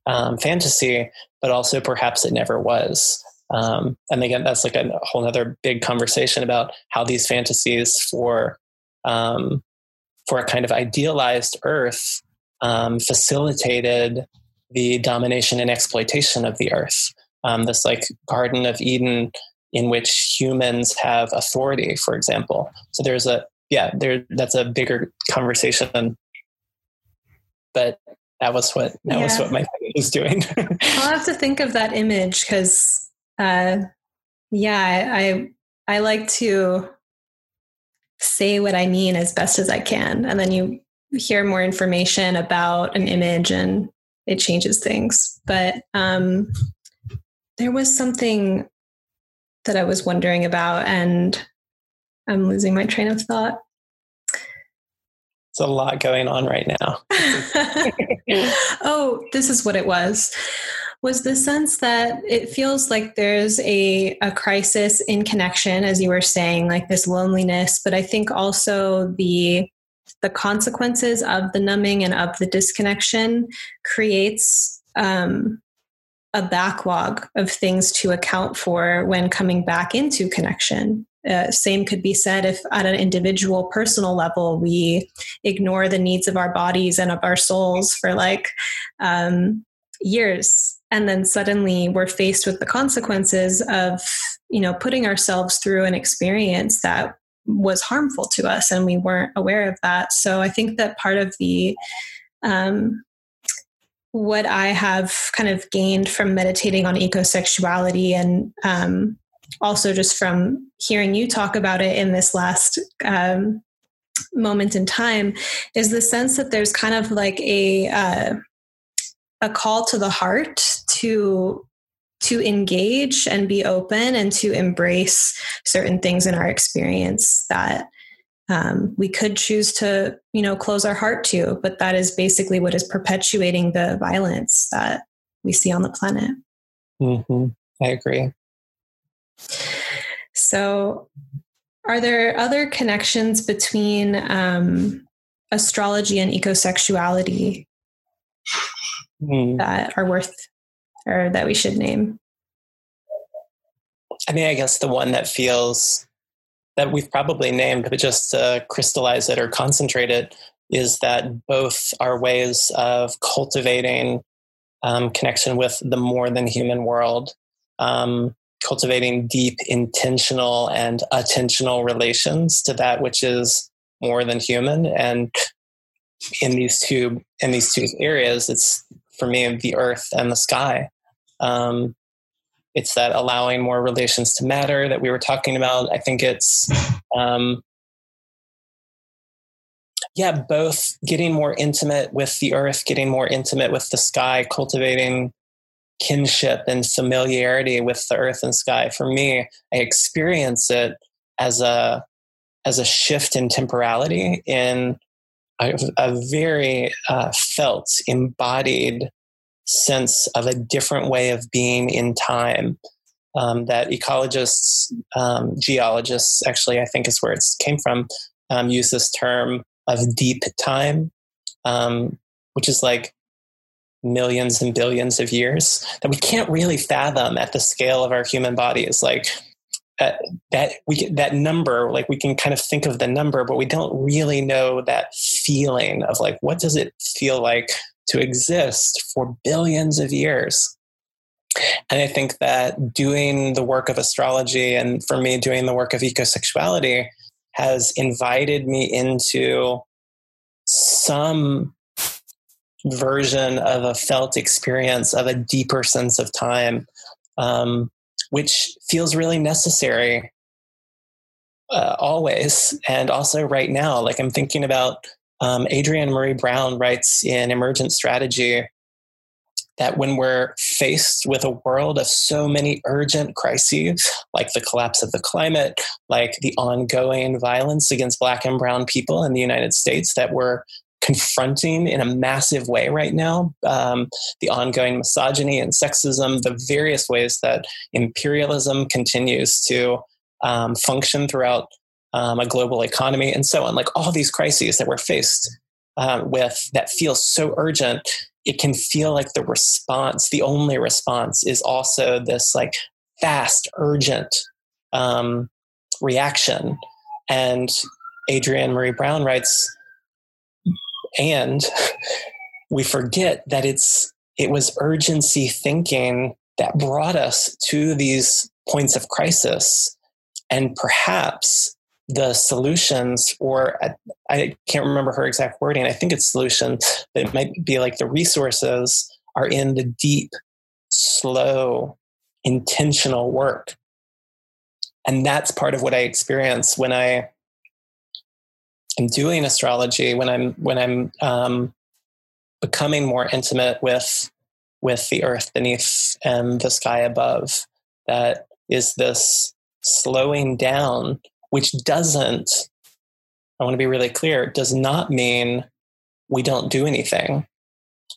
um, fantasy, but also perhaps it never was. Um, and again, that's like a whole other big conversation about how these fantasies for um, for a kind of idealized earth um, facilitated the domination and exploitation of the earth. Um, this like Garden of Eden in which humans have authority, for example. So there's a yeah, there that's a bigger conversation. But that was what that yeah. was what my was doing. <laughs> I'll have to think of that image because uh, yeah, I I like to say what I mean as best as I can. And then you hear more information about an image and it changes things. But um, there was something that I was wondering about, and I'm losing my train of thought. It's a lot going on right now. <laughs> <laughs> oh, this is what it was was the sense that it feels like there's a, a crisis in connection, as you were saying, like this loneliness, but I think also the the consequences of the numbing and of the disconnection creates um, a backlog of things to account for when coming back into connection. Uh, same could be said if at an individual personal level we ignore the needs of our bodies and of our souls for like um, years and then suddenly we're faced with the consequences of you know putting ourselves through an experience that was harmful to us and we weren't aware of that. So i think that part of the um, what I have kind of gained from meditating on ecosexuality and um, also just from hearing you talk about it in this last um, moment in time is the sense that there's kind of like a uh, a call to the heart to to engage and be open and to embrace certain things in our experience that um, we could choose to you know close our heart to but that is basically what is perpetuating the violence that we see on the planet. Mm-hmm. i agree. So are there other connections between um, astrology and ecosexuality mm. that are worth or that we should name i mean i guess the one that feels that we've probably named, but just to crystallize it or concentrate it, is that both are ways of cultivating um, connection with the more than human world, um, cultivating deep, intentional, and attentional relations to that which is more than human. And in these two in these two areas, it's for me the earth and the sky. Um, it's that allowing more relations to matter that we were talking about. I think it's, um, yeah, both getting more intimate with the earth, getting more intimate with the sky, cultivating kinship and familiarity with the earth and sky. For me, I experience it as a as a shift in temporality in a, a very uh, felt embodied sense of a different way of being in time um, that ecologists, um, geologists, actually, I think is where it came from, um, use this term of deep time, um, which is like millions and billions of years that we can't really fathom at the scale of our human bodies. Like uh, that, we that number, like we can kind of think of the number, but we don't really know that feeling of like what does it feel like to exist for billions of years. And I think that doing the work of astrology and for me, doing the work of ecosexuality has invited me into some version of a felt experience of a deeper sense of time, um, which feels really necessary uh, always. And also right now, like I'm thinking about um, Adrienne Maree Brown writes in Emergent Strategy that when we're faced with a world of so many urgent crises, like the collapse of the climate, like the ongoing violence against Black and Brown people in the United States that we're confronting in a massive way right now, um, the ongoing misogyny and sexism, the various ways that imperialism continues to um, function throughout um, a global economy, and so on. Like all these crises that we're faced um, with that feel so urgent, it can feel like the response, the only response, is also this like fast, urgent um, reaction. And Adrienne Maree Brown writes, and <laughs> we forget that it's it was urgency thinking that brought us to these points of crisis and perhaps the solutions, or I can't remember her exact wording. I think it's solution, but it might be like the resources are in the deep, slow, intentional work. And that's part of what I experience when I am doing astrology, when I'm when I'm um, becoming more intimate with with the earth beneath and the sky above. That is this slowing down which doesn't, I want to be really clear, does not mean we don't do anything.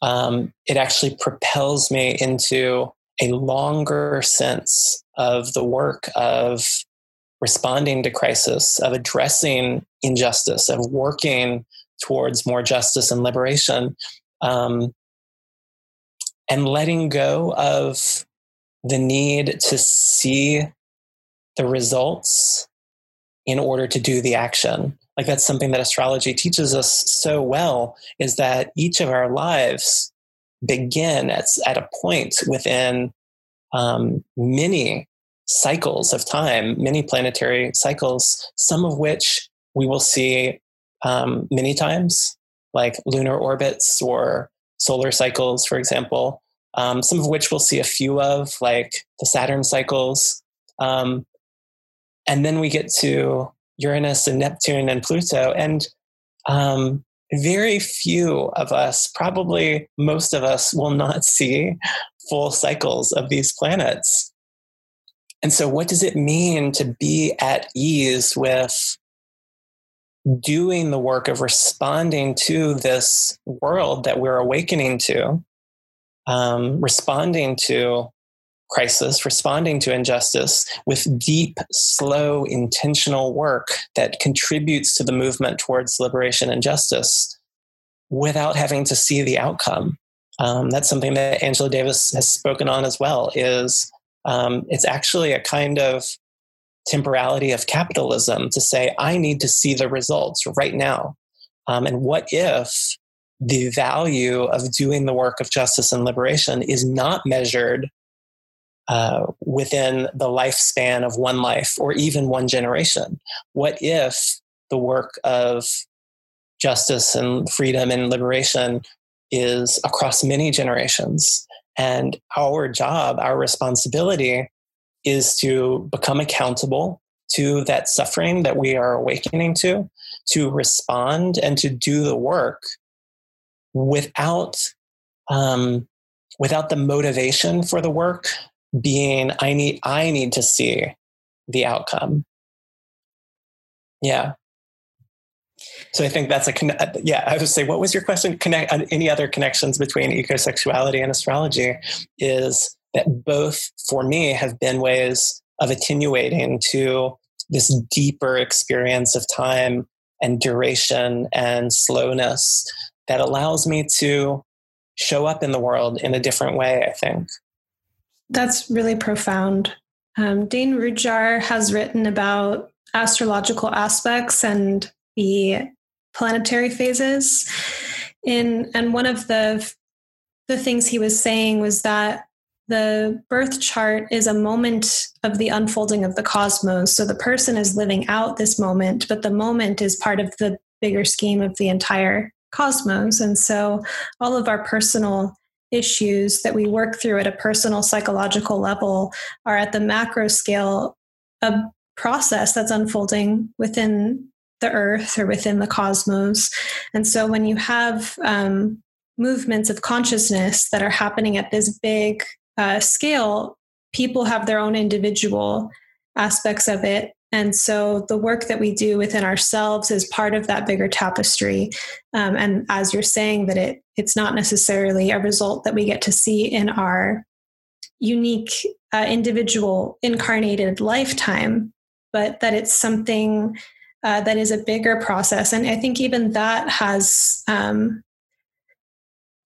Um, it actually propels me into a longer sense of the work of responding to crisis, of addressing injustice, of working towards more justice and liberation. Um, and letting go of the need to see the results in order to do the action like that's something that astrology teaches us so well is that each of our lives begin at, at a point within um, many cycles of time many planetary cycles some of which we will see um, many times like lunar orbits or solar cycles for example um, some of which we'll see a few of like the saturn cycles um, and then we get to Uranus and Neptune and Pluto. And um, very few of us, probably most of us, will not <laughs> see full cycles of these planets. And so, what does it mean to be at ease with doing the work of responding to this world that we're awakening to, um, responding to crisis, responding to injustice with deep, slow, intentional work that contributes to the movement towards liberation and justice without having to see the outcome. Um, that's something that Angela Davis has spoken on as well. Is um, it's actually a kind of temporality of capitalism to say I need to see the results right now. Um, and what if the value of doing the work of justice and liberation is not measured uh, within the lifespan of one life or even one generation? What if the work of justice and freedom and liberation is across many generations? And our job, our responsibility is to become accountable to that suffering that we are awakening to, to respond and to do the work without um, without the motivation for the work being i need i need to see the outcome. Yeah so i think that's a uh, yeah i would say what was your question connect uh, any other connections between ecosexuality and astrology is that both for me have been ways of attenuating to this deeper experience of time and duration and slowness that allows me to show up in the world in a different way i think that's really profound. Um, Dane Rudhyar has written about astrological aspects and the planetary phases. In and one of the the things he was saying was that the birth chart is a moment of the unfolding of the cosmos. So the person is living out this moment, but the moment is part of the bigger scheme of the entire cosmos. And so all of our personal issues that we work through at a personal psychological level are at the macro scale a process that's unfolding within the earth or within the cosmos. And so when you have um, movements of consciousness that are happening at this big uh, scale, people have their own individual aspects of it and so the work that we do within ourselves is part of that bigger tapestry. Um, and as you're saying, that it it's not necessarily a result that we get to see in our unique uh, individual incarnated lifetime, but that it's something uh, that is a bigger process. And I think even that has um,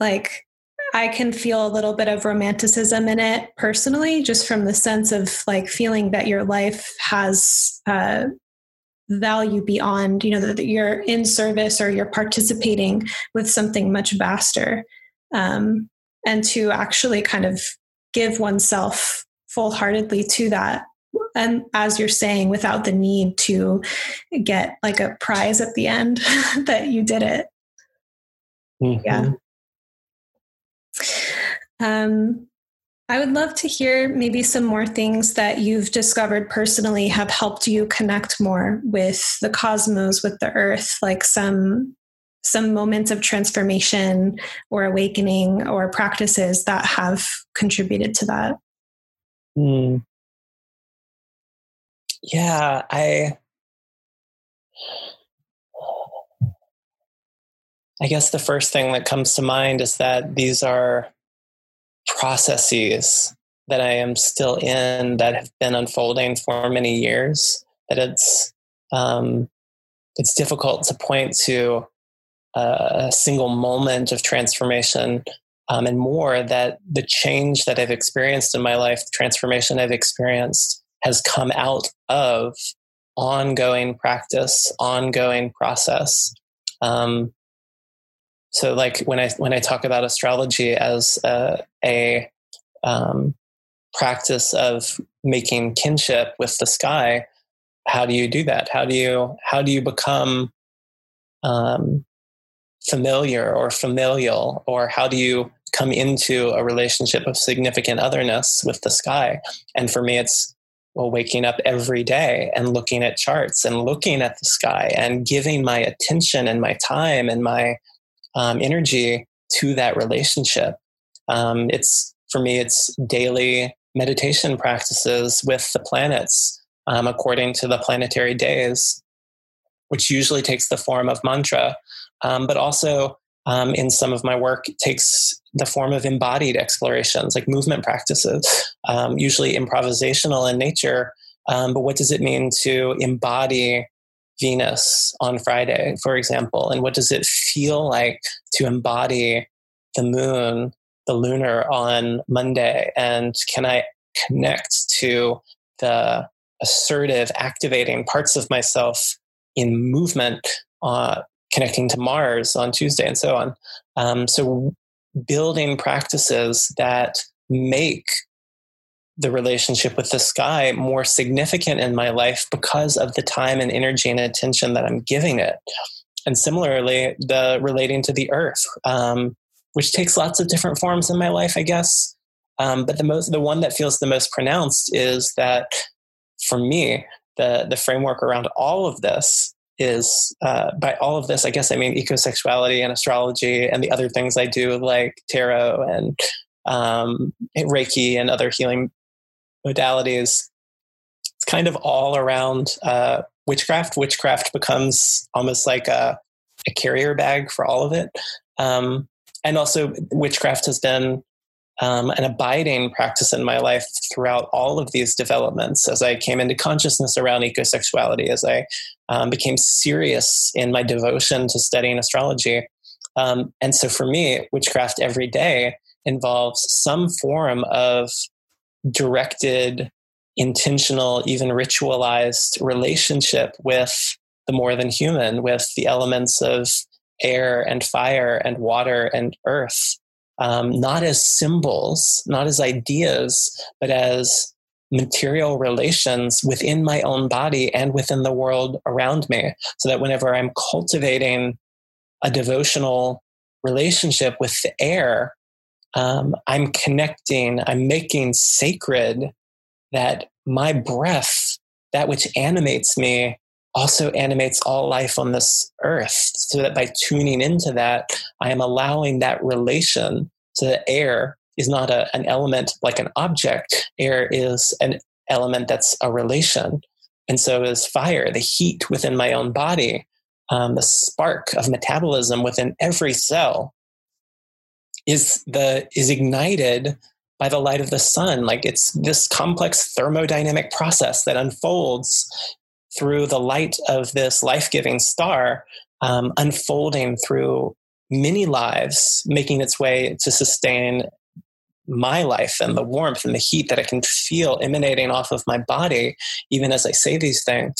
like I can feel a little bit of romanticism in it personally, just from the sense of like feeling that your life has uh, value beyond, you know, that you're in service or you're participating with something much vaster. Um, and to actually kind of give oneself full heartedly to that. And as you're saying, without the need to get like a prize at the end <laughs> that you did it. Mm-hmm. Yeah. Um, I would love to hear maybe some more things that you've discovered personally have helped you connect more with the cosmos, with the earth, like some some moments of transformation or awakening or practices that have contributed to that. Mm. Yeah, I I guess the first thing that comes to mind is that these are processes that I am still in that have been unfolding for many years. That it's um, it's difficult to point to a single moment of transformation um, and more that the change that I've experienced in my life, the transformation I've experienced, has come out of ongoing practice, ongoing process. Um, so, like when I when I talk about astrology as a, a um, practice of making kinship with the sky, how do you do that? How do you how do you become um, familiar or familial, or how do you come into a relationship of significant otherness with the sky? And for me, it's well, waking up every day and looking at charts and looking at the sky and giving my attention and my time and my um, energy to that relationship. Um, it's for me, it's daily meditation practices with the planets um, according to the planetary days, which usually takes the form of mantra, um, but also um, in some of my work takes the form of embodied explorations, like movement practices, um, usually improvisational in nature. Um, but what does it mean to embody Venus on Friday, for example? And what does it feel like to embody the moon, the lunar on Monday? And can I connect to the assertive, activating parts of myself in movement uh, connecting to Mars on Tuesday and so on. Um, so building practices that make the relationship with the sky more significant in my life because of the time and energy and attention that I'm giving it. And similarly, the relating to the earth, um, which takes lots of different forms in my life, I guess. Um, but the most, the one that feels the most pronounced is that for me, the the framework around all of this is uh, by all of this, I guess I mean ecosexuality and astrology and the other things I do, like tarot and um, Reiki and other healing modalities. It's kind of all around uh, witchcraft. Witchcraft becomes almost like a, a carrier bag for all of it. Um, and also, witchcraft has been um, an abiding practice in my life throughout all of these developments as I came into consciousness around ecosexuality, as I um, became serious in my devotion to studying astrology. Um, and so for me, witchcraft every day involves some form of directed, intentional, even ritualized relationship with the more than human, with the elements of air and fire and water and earth um, not as symbols, not as ideas, but as material relations within my own body and within the world around me. So that whenever I'm cultivating a devotional relationship with the air, um, I'm connecting, I'm making sacred that my breath, that which animates me, also animates all life on this earth. So that by tuning into that, I am allowing that relation. to the air is not a, an element like an object, air is an element that's a relation. And so is fire, the heat within my own body, um, the spark of metabolism within every cell is the is ignited by the light of the sun like it's this complex thermodynamic process that unfolds through the light of this life giving star um, unfolding through many lives, making its way to sustain my life and the warmth and the heat that I can feel emanating off of my body, even as I say these things.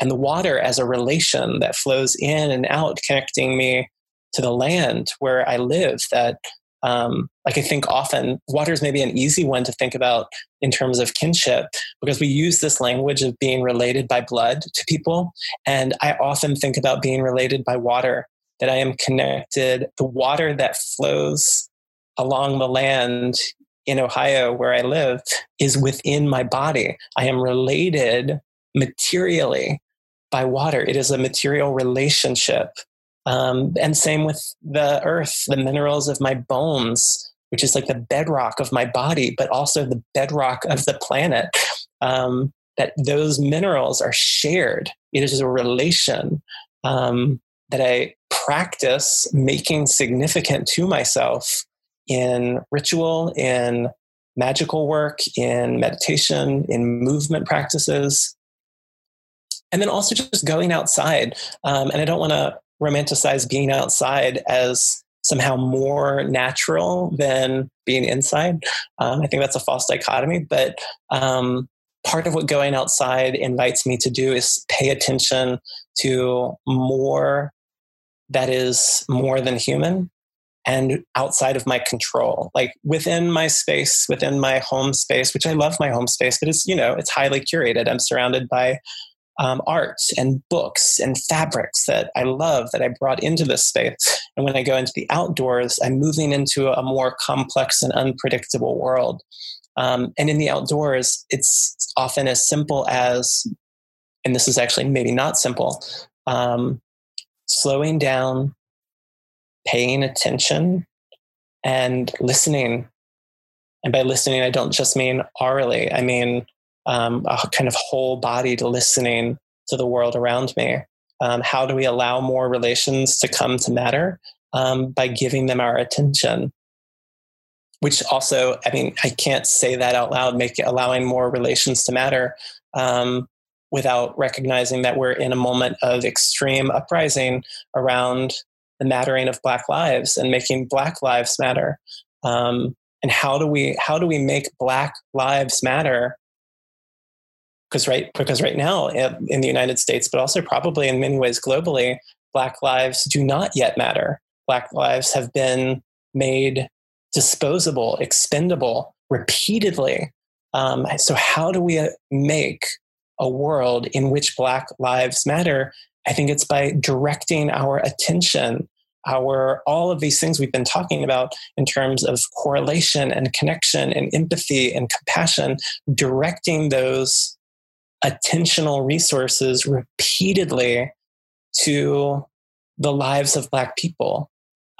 And the water as a relation that flows in and out, connecting me to the land where I live, that um, like I think often water is maybe an easy one to think about in terms of kinship because we use this language of being related by blood to people. And I often think about being related by water, that I am connected. The water that flows along the land in Ohio where I live is within my body. I am related materially by water. It is a material relationship um, and same with the earth, the minerals of my bones, which is like the bedrock of my body, but also the bedrock of the planet. Um, that those minerals are shared. It is a relation um, that I practice making significant to myself in ritual, in magical work, in meditation, in movement practices. And then also just going outside. Um, and I don't want to romanticize being outside as somehow more natural than being inside. Um, I think that's a false dichotomy, but um, part of what going outside invites me to do is pay attention to more that is more than human and outside of my control like within my space within my home space which i love my home space but it's you know it's highly curated. I'm surrounded by um, art and books and fabrics that i love that i brought into this space. And when i go into the outdoors i'm moving into a more complex and unpredictable world. Um, and in the outdoors it's often as simple as and this is actually maybe not simple um, slowing down paying attention and listening. And by listening, I don't just mean orally, I mean um, a kind of whole bodied listening to the world around me. Um, how do we allow more relations to come to matter? Um, by giving them our attention. Which also, I mean, I can't say that out loud, make it, allowing more relations to matter um, without recognizing that we're in a moment of extreme uprising around the mattering of black lives and making black lives matter. Um, and how do we how do we make black lives matter? Because right because right now in the united states but also probably in many ways globally black lives do not yet matter. Black lives have been made disposable expendable repeatedly. Um, so how do we uh, make a world in which black lives matter I think it's by directing our attention, our all of these things we've been talking about in terms of correlation and connection and empathy and compassion, directing those attentional resources repeatedly to the lives of Black people,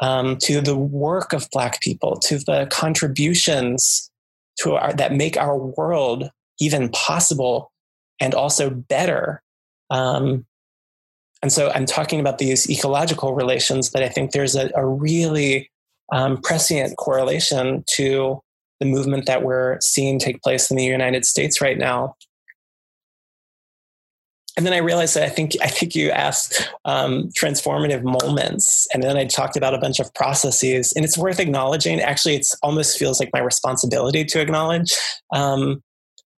um, to the work of Black people, to the contributions to our, that make our world even possible and also better. Um, and so I'm talking about these ecological relations, but I think there's a, a really um, prescient correlation to the movement that we're seeing take place in the United States right now. And then I realized that I think I think you asked um, transformative moments, and then I talked about a bunch of processes, and it's worth acknowledging. Actually, it almost feels like my responsibility to acknowledge um,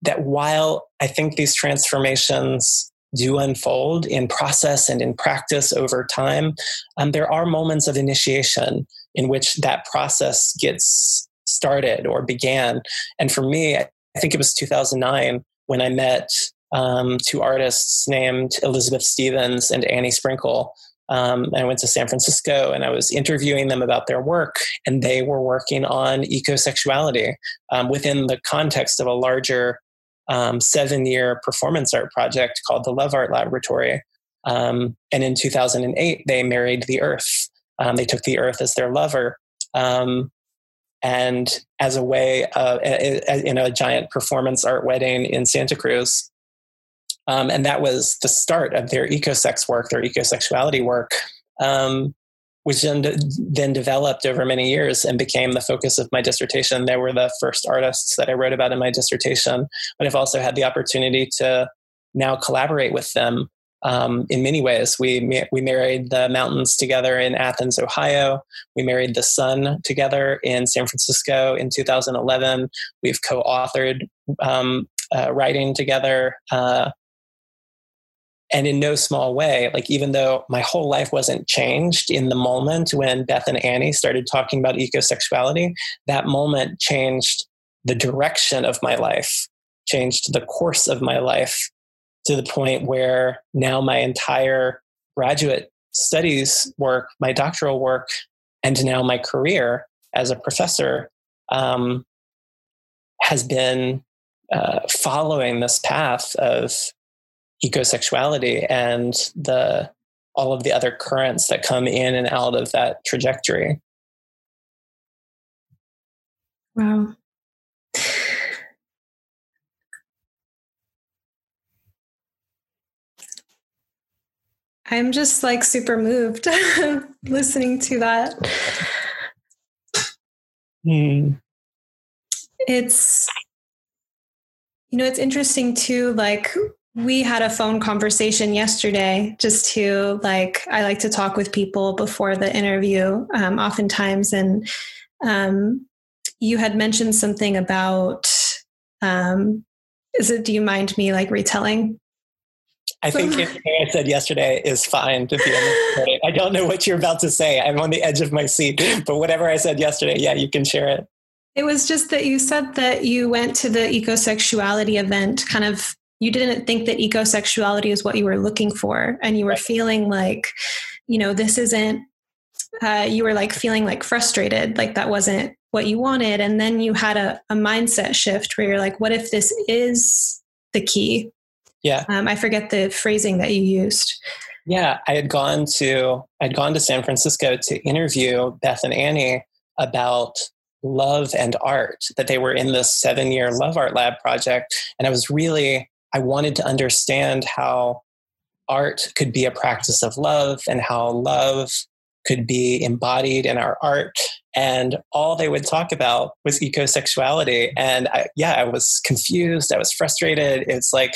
that while I think these transformations do unfold in process and in practice over time, um, there are moments of initiation in which that process gets started or began. And for me, I think it was 2009 when I met um, two artists named Elizabeth Stephens and Annie Sprinkle. Um, I went to San Francisco and I was interviewing them about their work, and they were working on ecosexuality um, within the context of a larger um, seven year performance art project called the Love Art Laboratory. Um, and in 2008, they married the earth. Um, they took the earth as their lover. Um, and as a way of, in a giant performance art wedding in Santa Cruz. Um, and that was the start of their ecosex work, their ecosexuality work. Um, which then, then developed over many years and became the focus of my dissertation. They were the first artists that I wrote about in my dissertation, but I've also had the opportunity to now collaborate with them um, in many ways. We we married the mountains together in Athens, Ohio. We married the sun together in San Francisco in 2011. We've co-authored um, uh, writing together. Uh, and in no small way, like even though my whole life wasn't changed in the moment when Beth and Annie started talking about ecosexuality, that moment changed the direction of my life, changed the course of my life to the point where now my entire graduate studies work, my doctoral work, and now my career as a professor um, has been uh, following this path of ecosexuality and the all of the other currents that come in and out of that trajectory. Wow. I'm just like super moved <laughs> listening to that. Hmm. It's, you know, it's interesting too, like we had a phone conversation yesterday just to like i like to talk with people before the interview um, oftentimes and um, you had mentioned something about um, is it do you mind me like retelling I think <laughs> anything I said yesterday is fine to be honest. I don't know what you're about to say. I'm on the edge of my seat, but whatever I said yesterday, yeah, you can share it. It was just that you said that you went to the ecosexuality event kind of you didn't think that ecosexuality is what you were looking for and you were right. feeling like you know this isn't uh, you were like feeling like frustrated like that wasn't what you wanted and then you had a, a mindset shift where you're like what if this is the key? Yeah. Um, i forget the phrasing that you used. Yeah i had gone to i'd gone to san francisco to interview beth and annie about love and art that they were in this seven year love art lab project and i was really I wanted to understand how art could be a practice of love and how love could be embodied in our art. And all they would talk about was ecosexuality. And I, yeah, I was confused. I was frustrated. It's like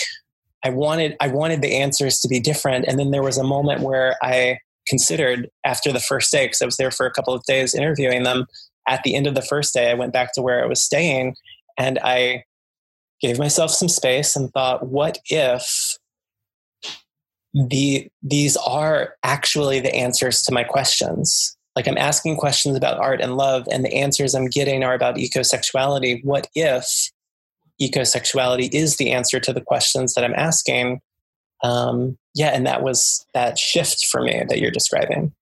I wanted I wanted the answers to be different. And then there was a moment where I considered after the first day, because I was there for a couple of days interviewing them. At the end of the first day, I went back to where I was staying and I gave myself some space and thought, what if the these are actually the answers to my questions? Like I'm asking questions about art and love, and the answers I'm getting are about ecosexuality. What if ecosexuality is the answer to the questions that I'm asking? Um, yeah, and that was that shift for me that you're describing.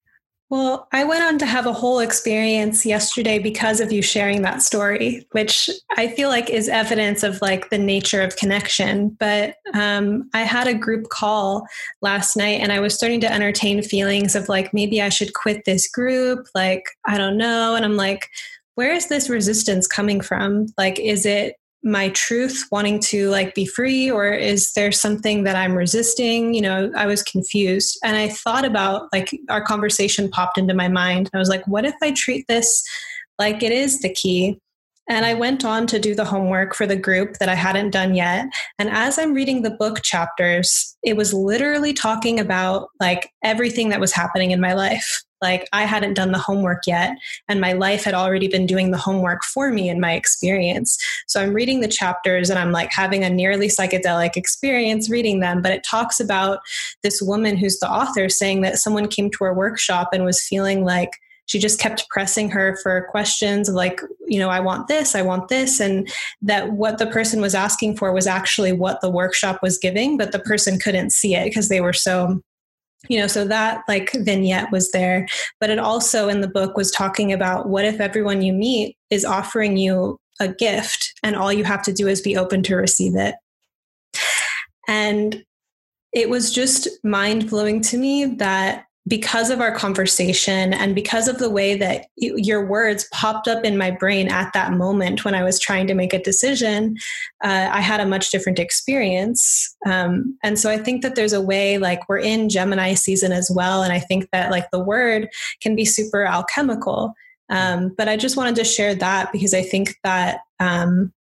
Well, I went on to have a whole experience yesterday because of you sharing that story, which I feel like is evidence of like the nature of connection. But um, I had a group call last night and I was starting to entertain feelings of like, maybe I should quit this group. Like, I don't know. And I'm like, where is this resistance coming from? Like, is it my truth wanting to like be free or is there something that i'm resisting you know i was confused and i thought about like our conversation popped into my mind i was like what if i treat this like it is the key and I went on to do the homework for the group that I hadn't done yet. And as I'm reading the book chapters, it was literally talking about like everything that was happening in my life. Like I hadn't done the homework yet, and my life had already been doing the homework for me in my experience. So I'm reading the chapters and I'm like having a nearly psychedelic experience reading them. But it talks about this woman who's the author saying that someone came to her workshop and was feeling like she just kept pressing her for questions like you know i want this i want this and that what the person was asking for was actually what the workshop was giving but the person couldn't see it because they were so you know so that like vignette was there. But it also in the book was talking about what if everyone you meet is offering you a gift and all you have to do is be open to receive it. And it was just mind blowing to me that because of our conversation and because of the way that your words popped up in my brain at that moment when I was trying to make a decision, uh, I had a much different experience. Um, and so I think that there's a way, like we're in Gemini season as well. And I think that like the word can be super alchemical. Um, but I just wanted to share that because I think that um,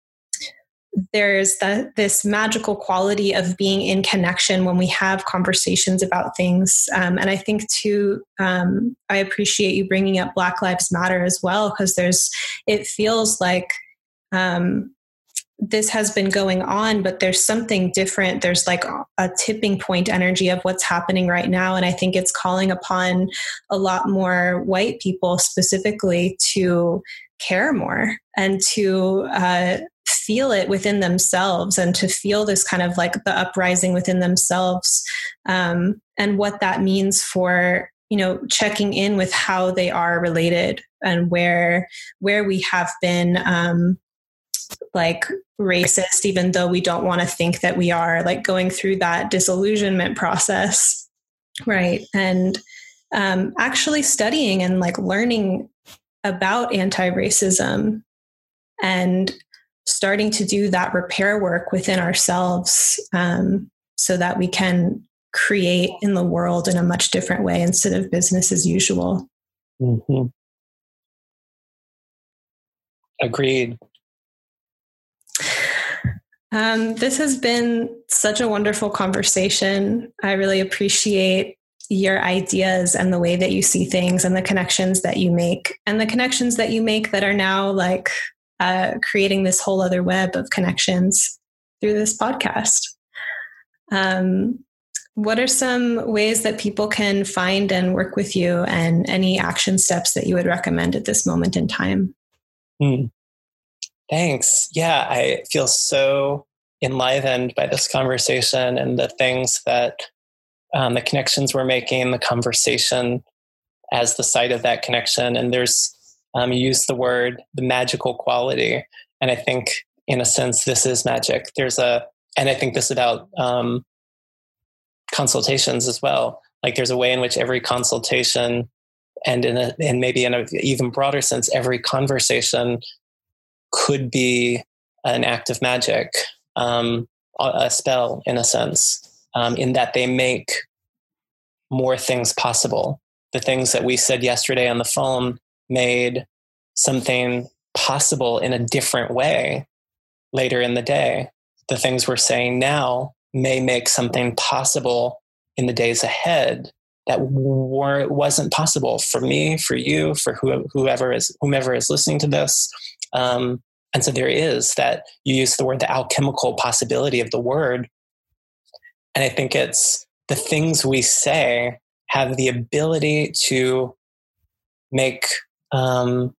there's the, this magical quality of being in connection when we have conversations about things. Um, and I think too, um, I appreciate you bringing up Black Lives Matter as well, because there's, it feels like um, this has been going on, but there's something different. There's like a tipping point energy of what's happening right now. And I think it's calling upon a lot more white people specifically to care more and to uh, feel it within themselves and to feel this kind of like the uprising within themselves um, and what that means for you know checking in with how they are related and where where we have been um, like racist even though we don't want to think that we are like going through that disillusionment process. Right. And um, actually studying and like learning about anti-racism and starting to do that repair work within ourselves um, so that we can create in the world in a much different way instead of business as usual. Mm-hmm. Agreed. Um, this has been such a wonderful conversation. I really appreciate your ideas and the way that you see things and the connections that you make and the connections that you make that are now like uh, creating this whole other web of connections through this podcast. Um, what are some ways that people can find and work with you and any action steps that you would recommend at this moment in time? Hmm. Thanks. Yeah, I feel so enlivened by this conversation and the things that um, the connections we're making, the conversation as the site of that connection. And there's, um, you use the word, the magical quality. And I think, in a sense, this is magic. There's a, and I think this about um, consultations as well. Like there's a way in which every consultation, and in a, and maybe in an even broader sense, every conversation could be an act of magic, um, a spell in a sense um, in that they make more things possible. The things that we said yesterday on the phone made something possible in a different way later in the day. The things we're saying now may make something possible in the days ahead that were, wasn't possible for me, for you, for whoever is whomever is listening to this. Um, and so there is that you use the word the alchemical possibility of the word and I think it's the things we say have the ability to make um,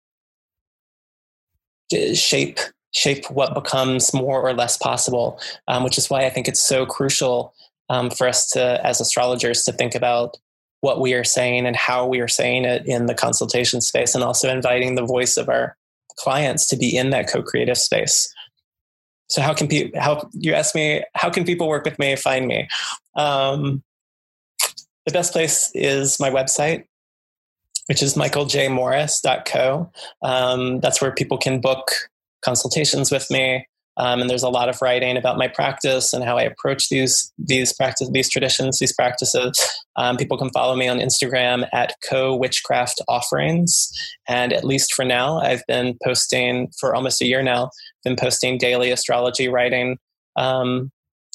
shape shape what becomes more or less possible, um, which is why I think it's so crucial um, for us to, as astrologers, to think about what we are saying and how we are saying it in the consultation space, and also inviting the voice of our clients to be in that co-creative space. So how can people how you ask me how can people work with me find me? Um, the best place is my website which is michaeljmorris.co um, that's where people can book consultations with me um, and there's a lot of writing about my practice and how I approach these these practice these traditions, these practices. Um, people can follow me on Instagram at co witchcraft offerings, and at least for now, I've been posting for almost a year now. Been posting daily astrology writing, um,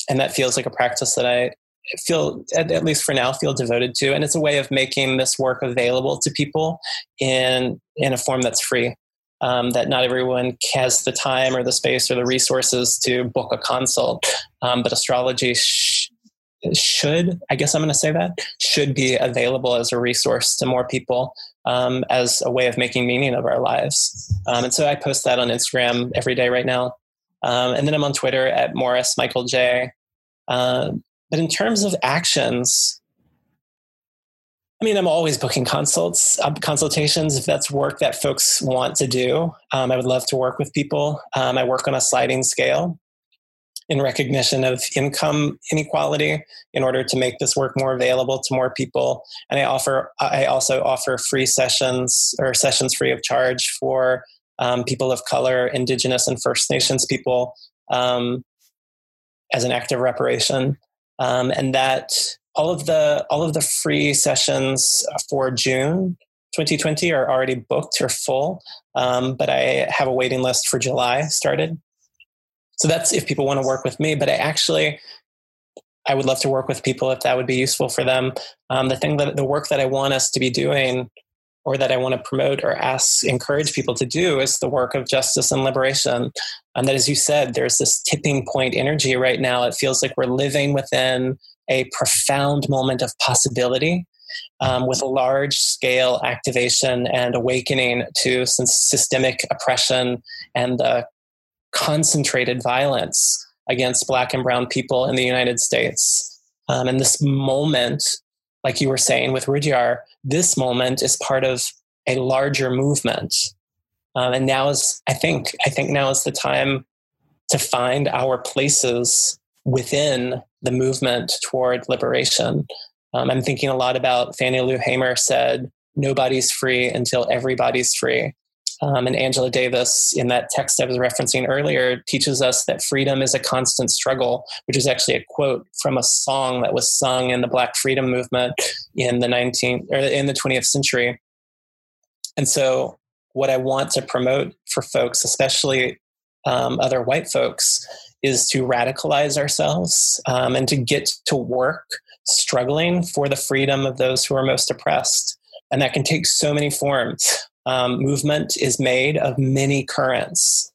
and that feels like a practice that I feel at, least for now feel devoted to and it's a way of making this work available to people in in a form that's free um, that not everyone has the time or the space or the resources to book a consult. Um, but astrology sh- should, I guess I'm going to say that, should be available as a resource to more people um, as a way of making meaning of our lives. Um, and so I post that on Instagram every day right now. Um, and then I'm on Twitter at Morris Michael J. Uh, but in terms of actions, I mean, I'm always booking consults, uh, consultations if that's work that folks want to do. Um, I would love to work with people. Um, I work on a sliding scale in recognition of income inequality in order to make this work more available to more people. And I offer, I also offer free sessions or sessions free of charge for um, people of color, Indigenous, and First Nations people um, as an act of reparation. Um, and that all of the all of the free sessions for June 2020 are already booked or full, um, but I have a waiting list for July started. So that's if people want to work with me. But I actually I would love to work with people if that would be useful for them. Um, the thing that the work that I want us to be doing or that I want to promote or ask, encourage people to do is the work of justice and liberation. And that, as you said, there's this tipping point energy right now. It feels like we're living within a profound moment of possibility um, with a large scale activation and awakening to some systemic oppression and uh, concentrated violence against black and brown people in the United States. Um, and this moment, like you were saying with Rudhyar, this moment is part of a larger movement. Um, and now is, I think, I think now is the time to find our places within the movement toward liberation. Um, I'm thinking a lot about Fannie Lou Hamer said, nobody's free until everybody's free. Um, and Angela Davis, in that text I was referencing earlier, teaches us that freedom is a constant struggle, which is actually a quote from a song that was sung in the Black Freedom Movement in the 19th or in the 20th century. And so, what I want to promote for folks, especially um, other white folks, is to radicalize ourselves um, and to get to work struggling for the freedom of those who are most oppressed. And that can take so many forms. Um, movement is made of many currents.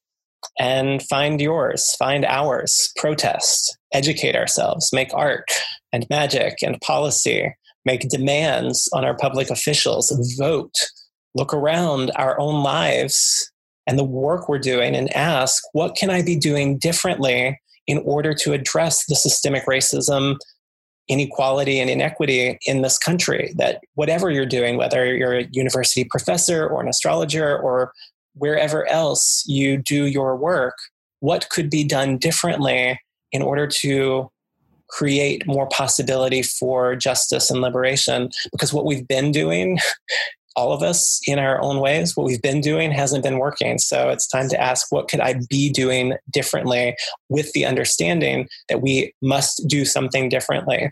And find yours, find ours, protest, educate ourselves, make art and magic and policy, make demands on our public officials, vote, look around our own lives and the work we're doing and ask, what can I be doing differently in order to address the systemic racism, inequality, and inequity in this country? That whatever you're doing, whether you're a university professor or an astrologer or wherever else you do your work, what could be done differently in order to create more possibility for justice and liberation because what we've been doing <laughs> all of us in our own ways. What we've been doing hasn't been working. So it's time to ask what could i be doing differently with the understanding that we must do something differently?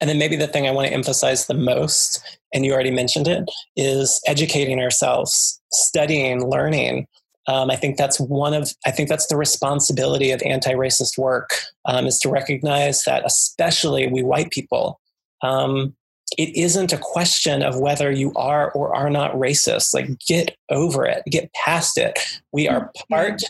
And then maybe the thing i want to emphasize the most and you already mentioned it is educating ourselves studying learning. Um, I think that's one of I think that's the responsibility of anti-racist work um, is to recognize that especially we white people um, it isn't a question of whether you are or are not racist. Like, get over it, get past it. We are mm-hmm. part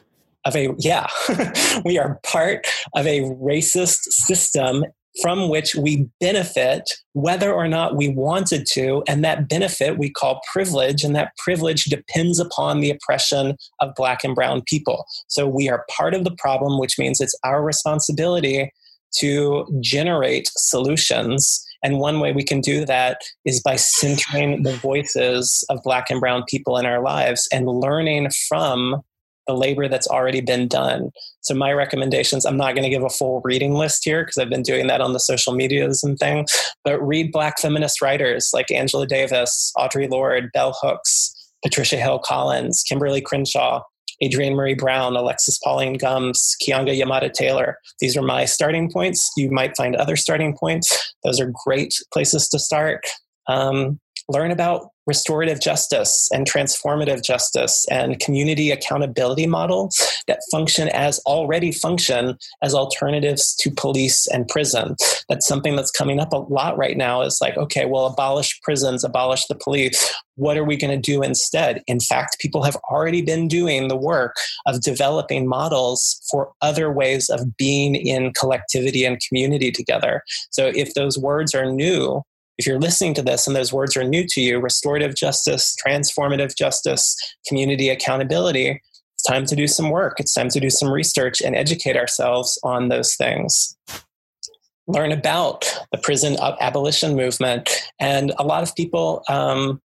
of a, yeah, <laughs> we are part of a racist system from which we benefit whether or not we wanted to. And that benefit we call privilege, and that privilege depends upon the oppression of Black and Brown people. So we are part of the problem, which means it's our responsibility to generate solutions and one way we can do that is by centering the voices of Black and Brown people in our lives and learning from the labor that's already been done. So, my recommendations I'm not going to give a full reading list here because I've been doing that on the social medias and things, but read Black feminist writers like Angela Davis, Audre Lorde, Bell Hooks, Patricia Hill Collins, Kimberlé Crenshaw, Adrienne Maree Brown, Alexis Pauline Gumbs, Keeanga-Yamahtta Taylor. These are my starting points. You might find other starting points. Those are great places to start. Um, learn about restorative justice and transformative justice and community accountability models that function as already function as alternatives to police and prison. That's something that's coming up a lot right now is like, okay, well, abolish prisons, abolish the police. What are we going to do instead? In fact, people have already been doing the work of developing models for other ways of being in collectivity and community together. So if those words are new, if you're listening to this and those words are new to you restorative justice, transformative justice, community accountability it's time to do some work. It's time to do some research and educate ourselves on those things. Learn about the prison abolition movement. And a lot of people um,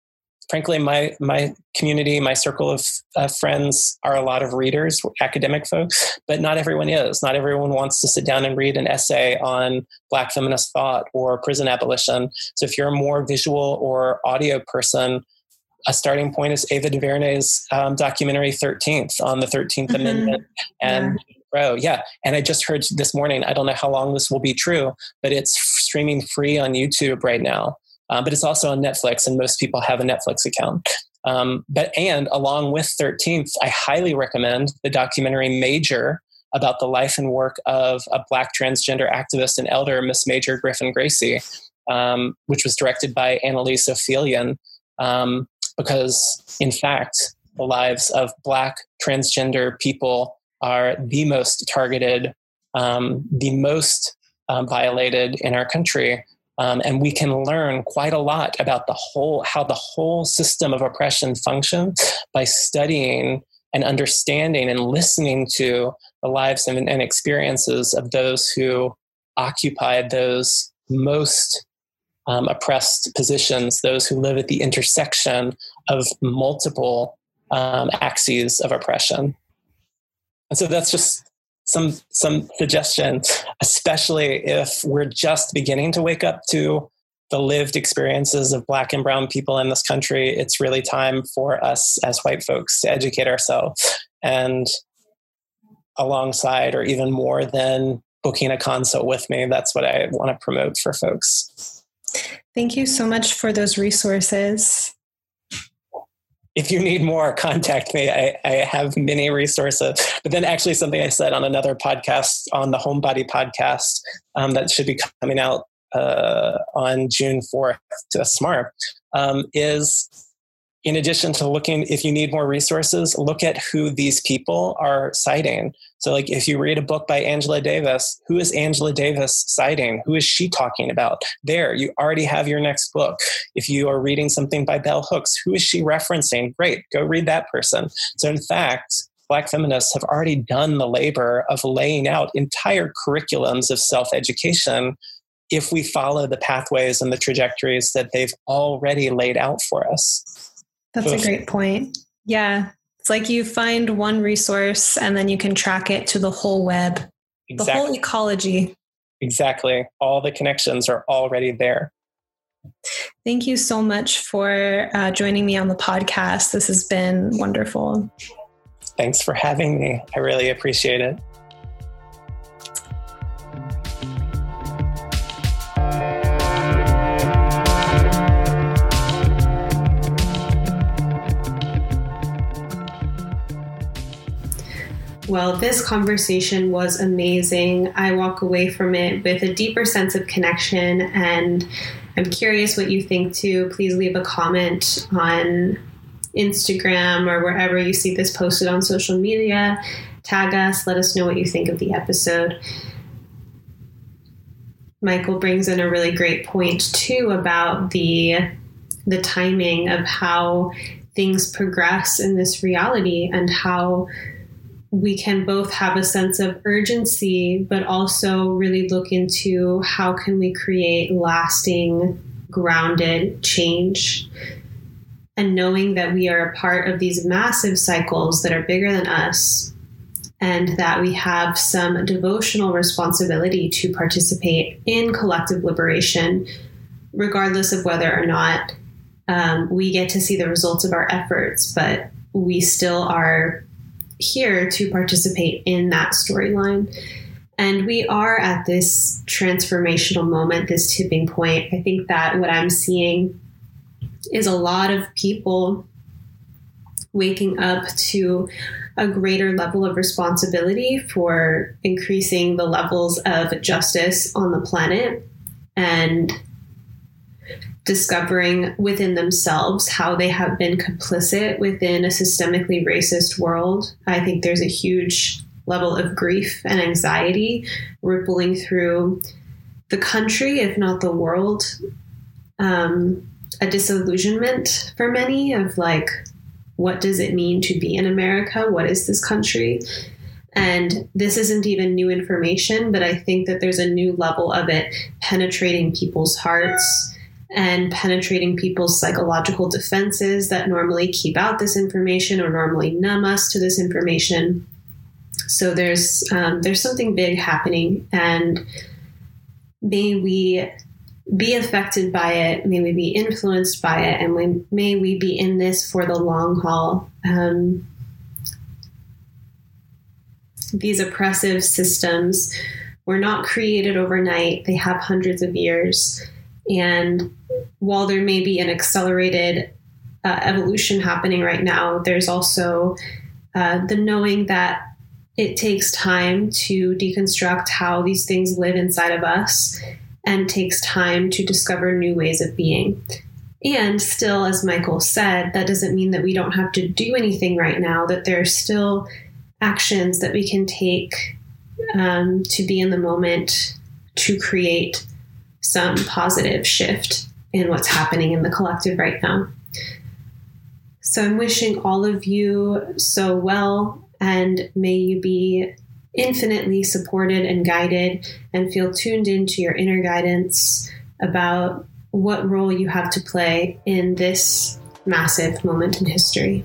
frankly, my my community, my circle of uh, friends are a lot of readers, academic folks, but not everyone is. Not everyone wants to sit down and read an essay on Black feminist thought or prison abolition. So if you're a more visual or audio person, a starting point is Ava DuVernay's um, documentary 13th on the 13th mm-hmm. Amendment and yeah. Roe. Yeah. And I just heard this morning, I don't know how long this will be true, but it's streaming free on YouTube right now um, but it's also on Netflix, and most people have a Netflix account. Um, but and along with 13th, I highly recommend the documentary Major about the life and work of a Black transgender activist and elder, Miss Major Griffin Gracy, um, which was directed by Annalise Ophelian. Um, because in fact, the lives of Black transgender people are the most targeted, um, the most um, violated in our country. Um, and we can learn quite a lot about the whole how the whole system of oppression functions by studying and understanding and listening to the lives and, and experiences of those who occupied those most um, oppressed positions, those who live at the intersection of multiple um, axes of oppression. And so that's just some some suggestions, especially if we're just beginning to wake up to the lived experiences of black and brown people in this country. It's really time for us as white folks to educate ourselves and alongside or even more than booking a consult with me. That's what I want to promote for folks. Thank you so much for those resources. If you need more, contact me. I, I, have many resources. But then, actually, something I said on another podcast, on the Homebody podcast, um, that should be coming out uh, on June 4th to Smart, um, is in addition to looking, if you need more resources, look at who these people are citing. So, like, if you read a book by Angela Davis, who is Angela Davis citing? Who is she talking about? There, you already have your next book. If you are reading something by Bell Hooks, who is she referencing? Great, go read that person. So, in fact, Black feminists have already done the labor of laying out entire curriculums of self education if we follow the pathways and the trajectories that they've already laid out for us. That's a great point. Yeah. It's like you find one resource and then you can track it to the whole web, exactly. the whole ecology. Exactly. All the connections are already there. Thank you so much for uh, joining me on the podcast. This has been wonderful. Thanks for having me. I really appreciate it. Well, this conversation was amazing. I walk away from it with a deeper sense of connection, and I'm curious what you think too. Please leave a comment on Instagram or wherever you see this posted on social media. Tag us, let us know what you think of the episode. Michael brings in a really great point too about the the timing of how things progress in this reality and how we can both have a sense of urgency, but also really look into how can we create lasting, grounded change. And knowing that we are a part of these massive cycles that are bigger than us, and that we have some devotional responsibility to participate in collective liberation, regardless of whether or not um, we get to see the results of our efforts, but we still are here to participate in that storyline. And we are at this transformational moment, this tipping point. I think that what I'm seeing is a lot of people waking up to a greater level of responsibility for increasing the levels of justice on the planet and discovering within themselves how they have been complicit within a systemically racist world. I think there's a huge level of grief and anxiety rippling through the country, if not the world. Um, a disillusionment for many of like, what does it mean to be in America? What is this country? And this isn't even new information, but I think that there's a new level of it penetrating people's hearts and penetrating people's psychological defenses that normally keep out this information or normally numb us to this information. So there's um, there's something big happening, and may we be affected by it. May we be influenced by it, and we, may we be in this for the long haul. Um, these oppressive systems were not created overnight; they have hundreds of years, and while there may be an accelerated uh, evolution happening right now, there's also uh, the knowing that it takes time to deconstruct how these things live inside of us and takes time to discover new ways of being. And still, as Michael said, that doesn't mean that we don't have to do anything right now, that there are still actions that we can take um, to be in the moment to create some positive shift in what's happening in the collective right now. So I'm wishing all of you so well, and may you be infinitely supported and guided, and feel tuned into your inner guidance about what role you have to play in this massive moment in history.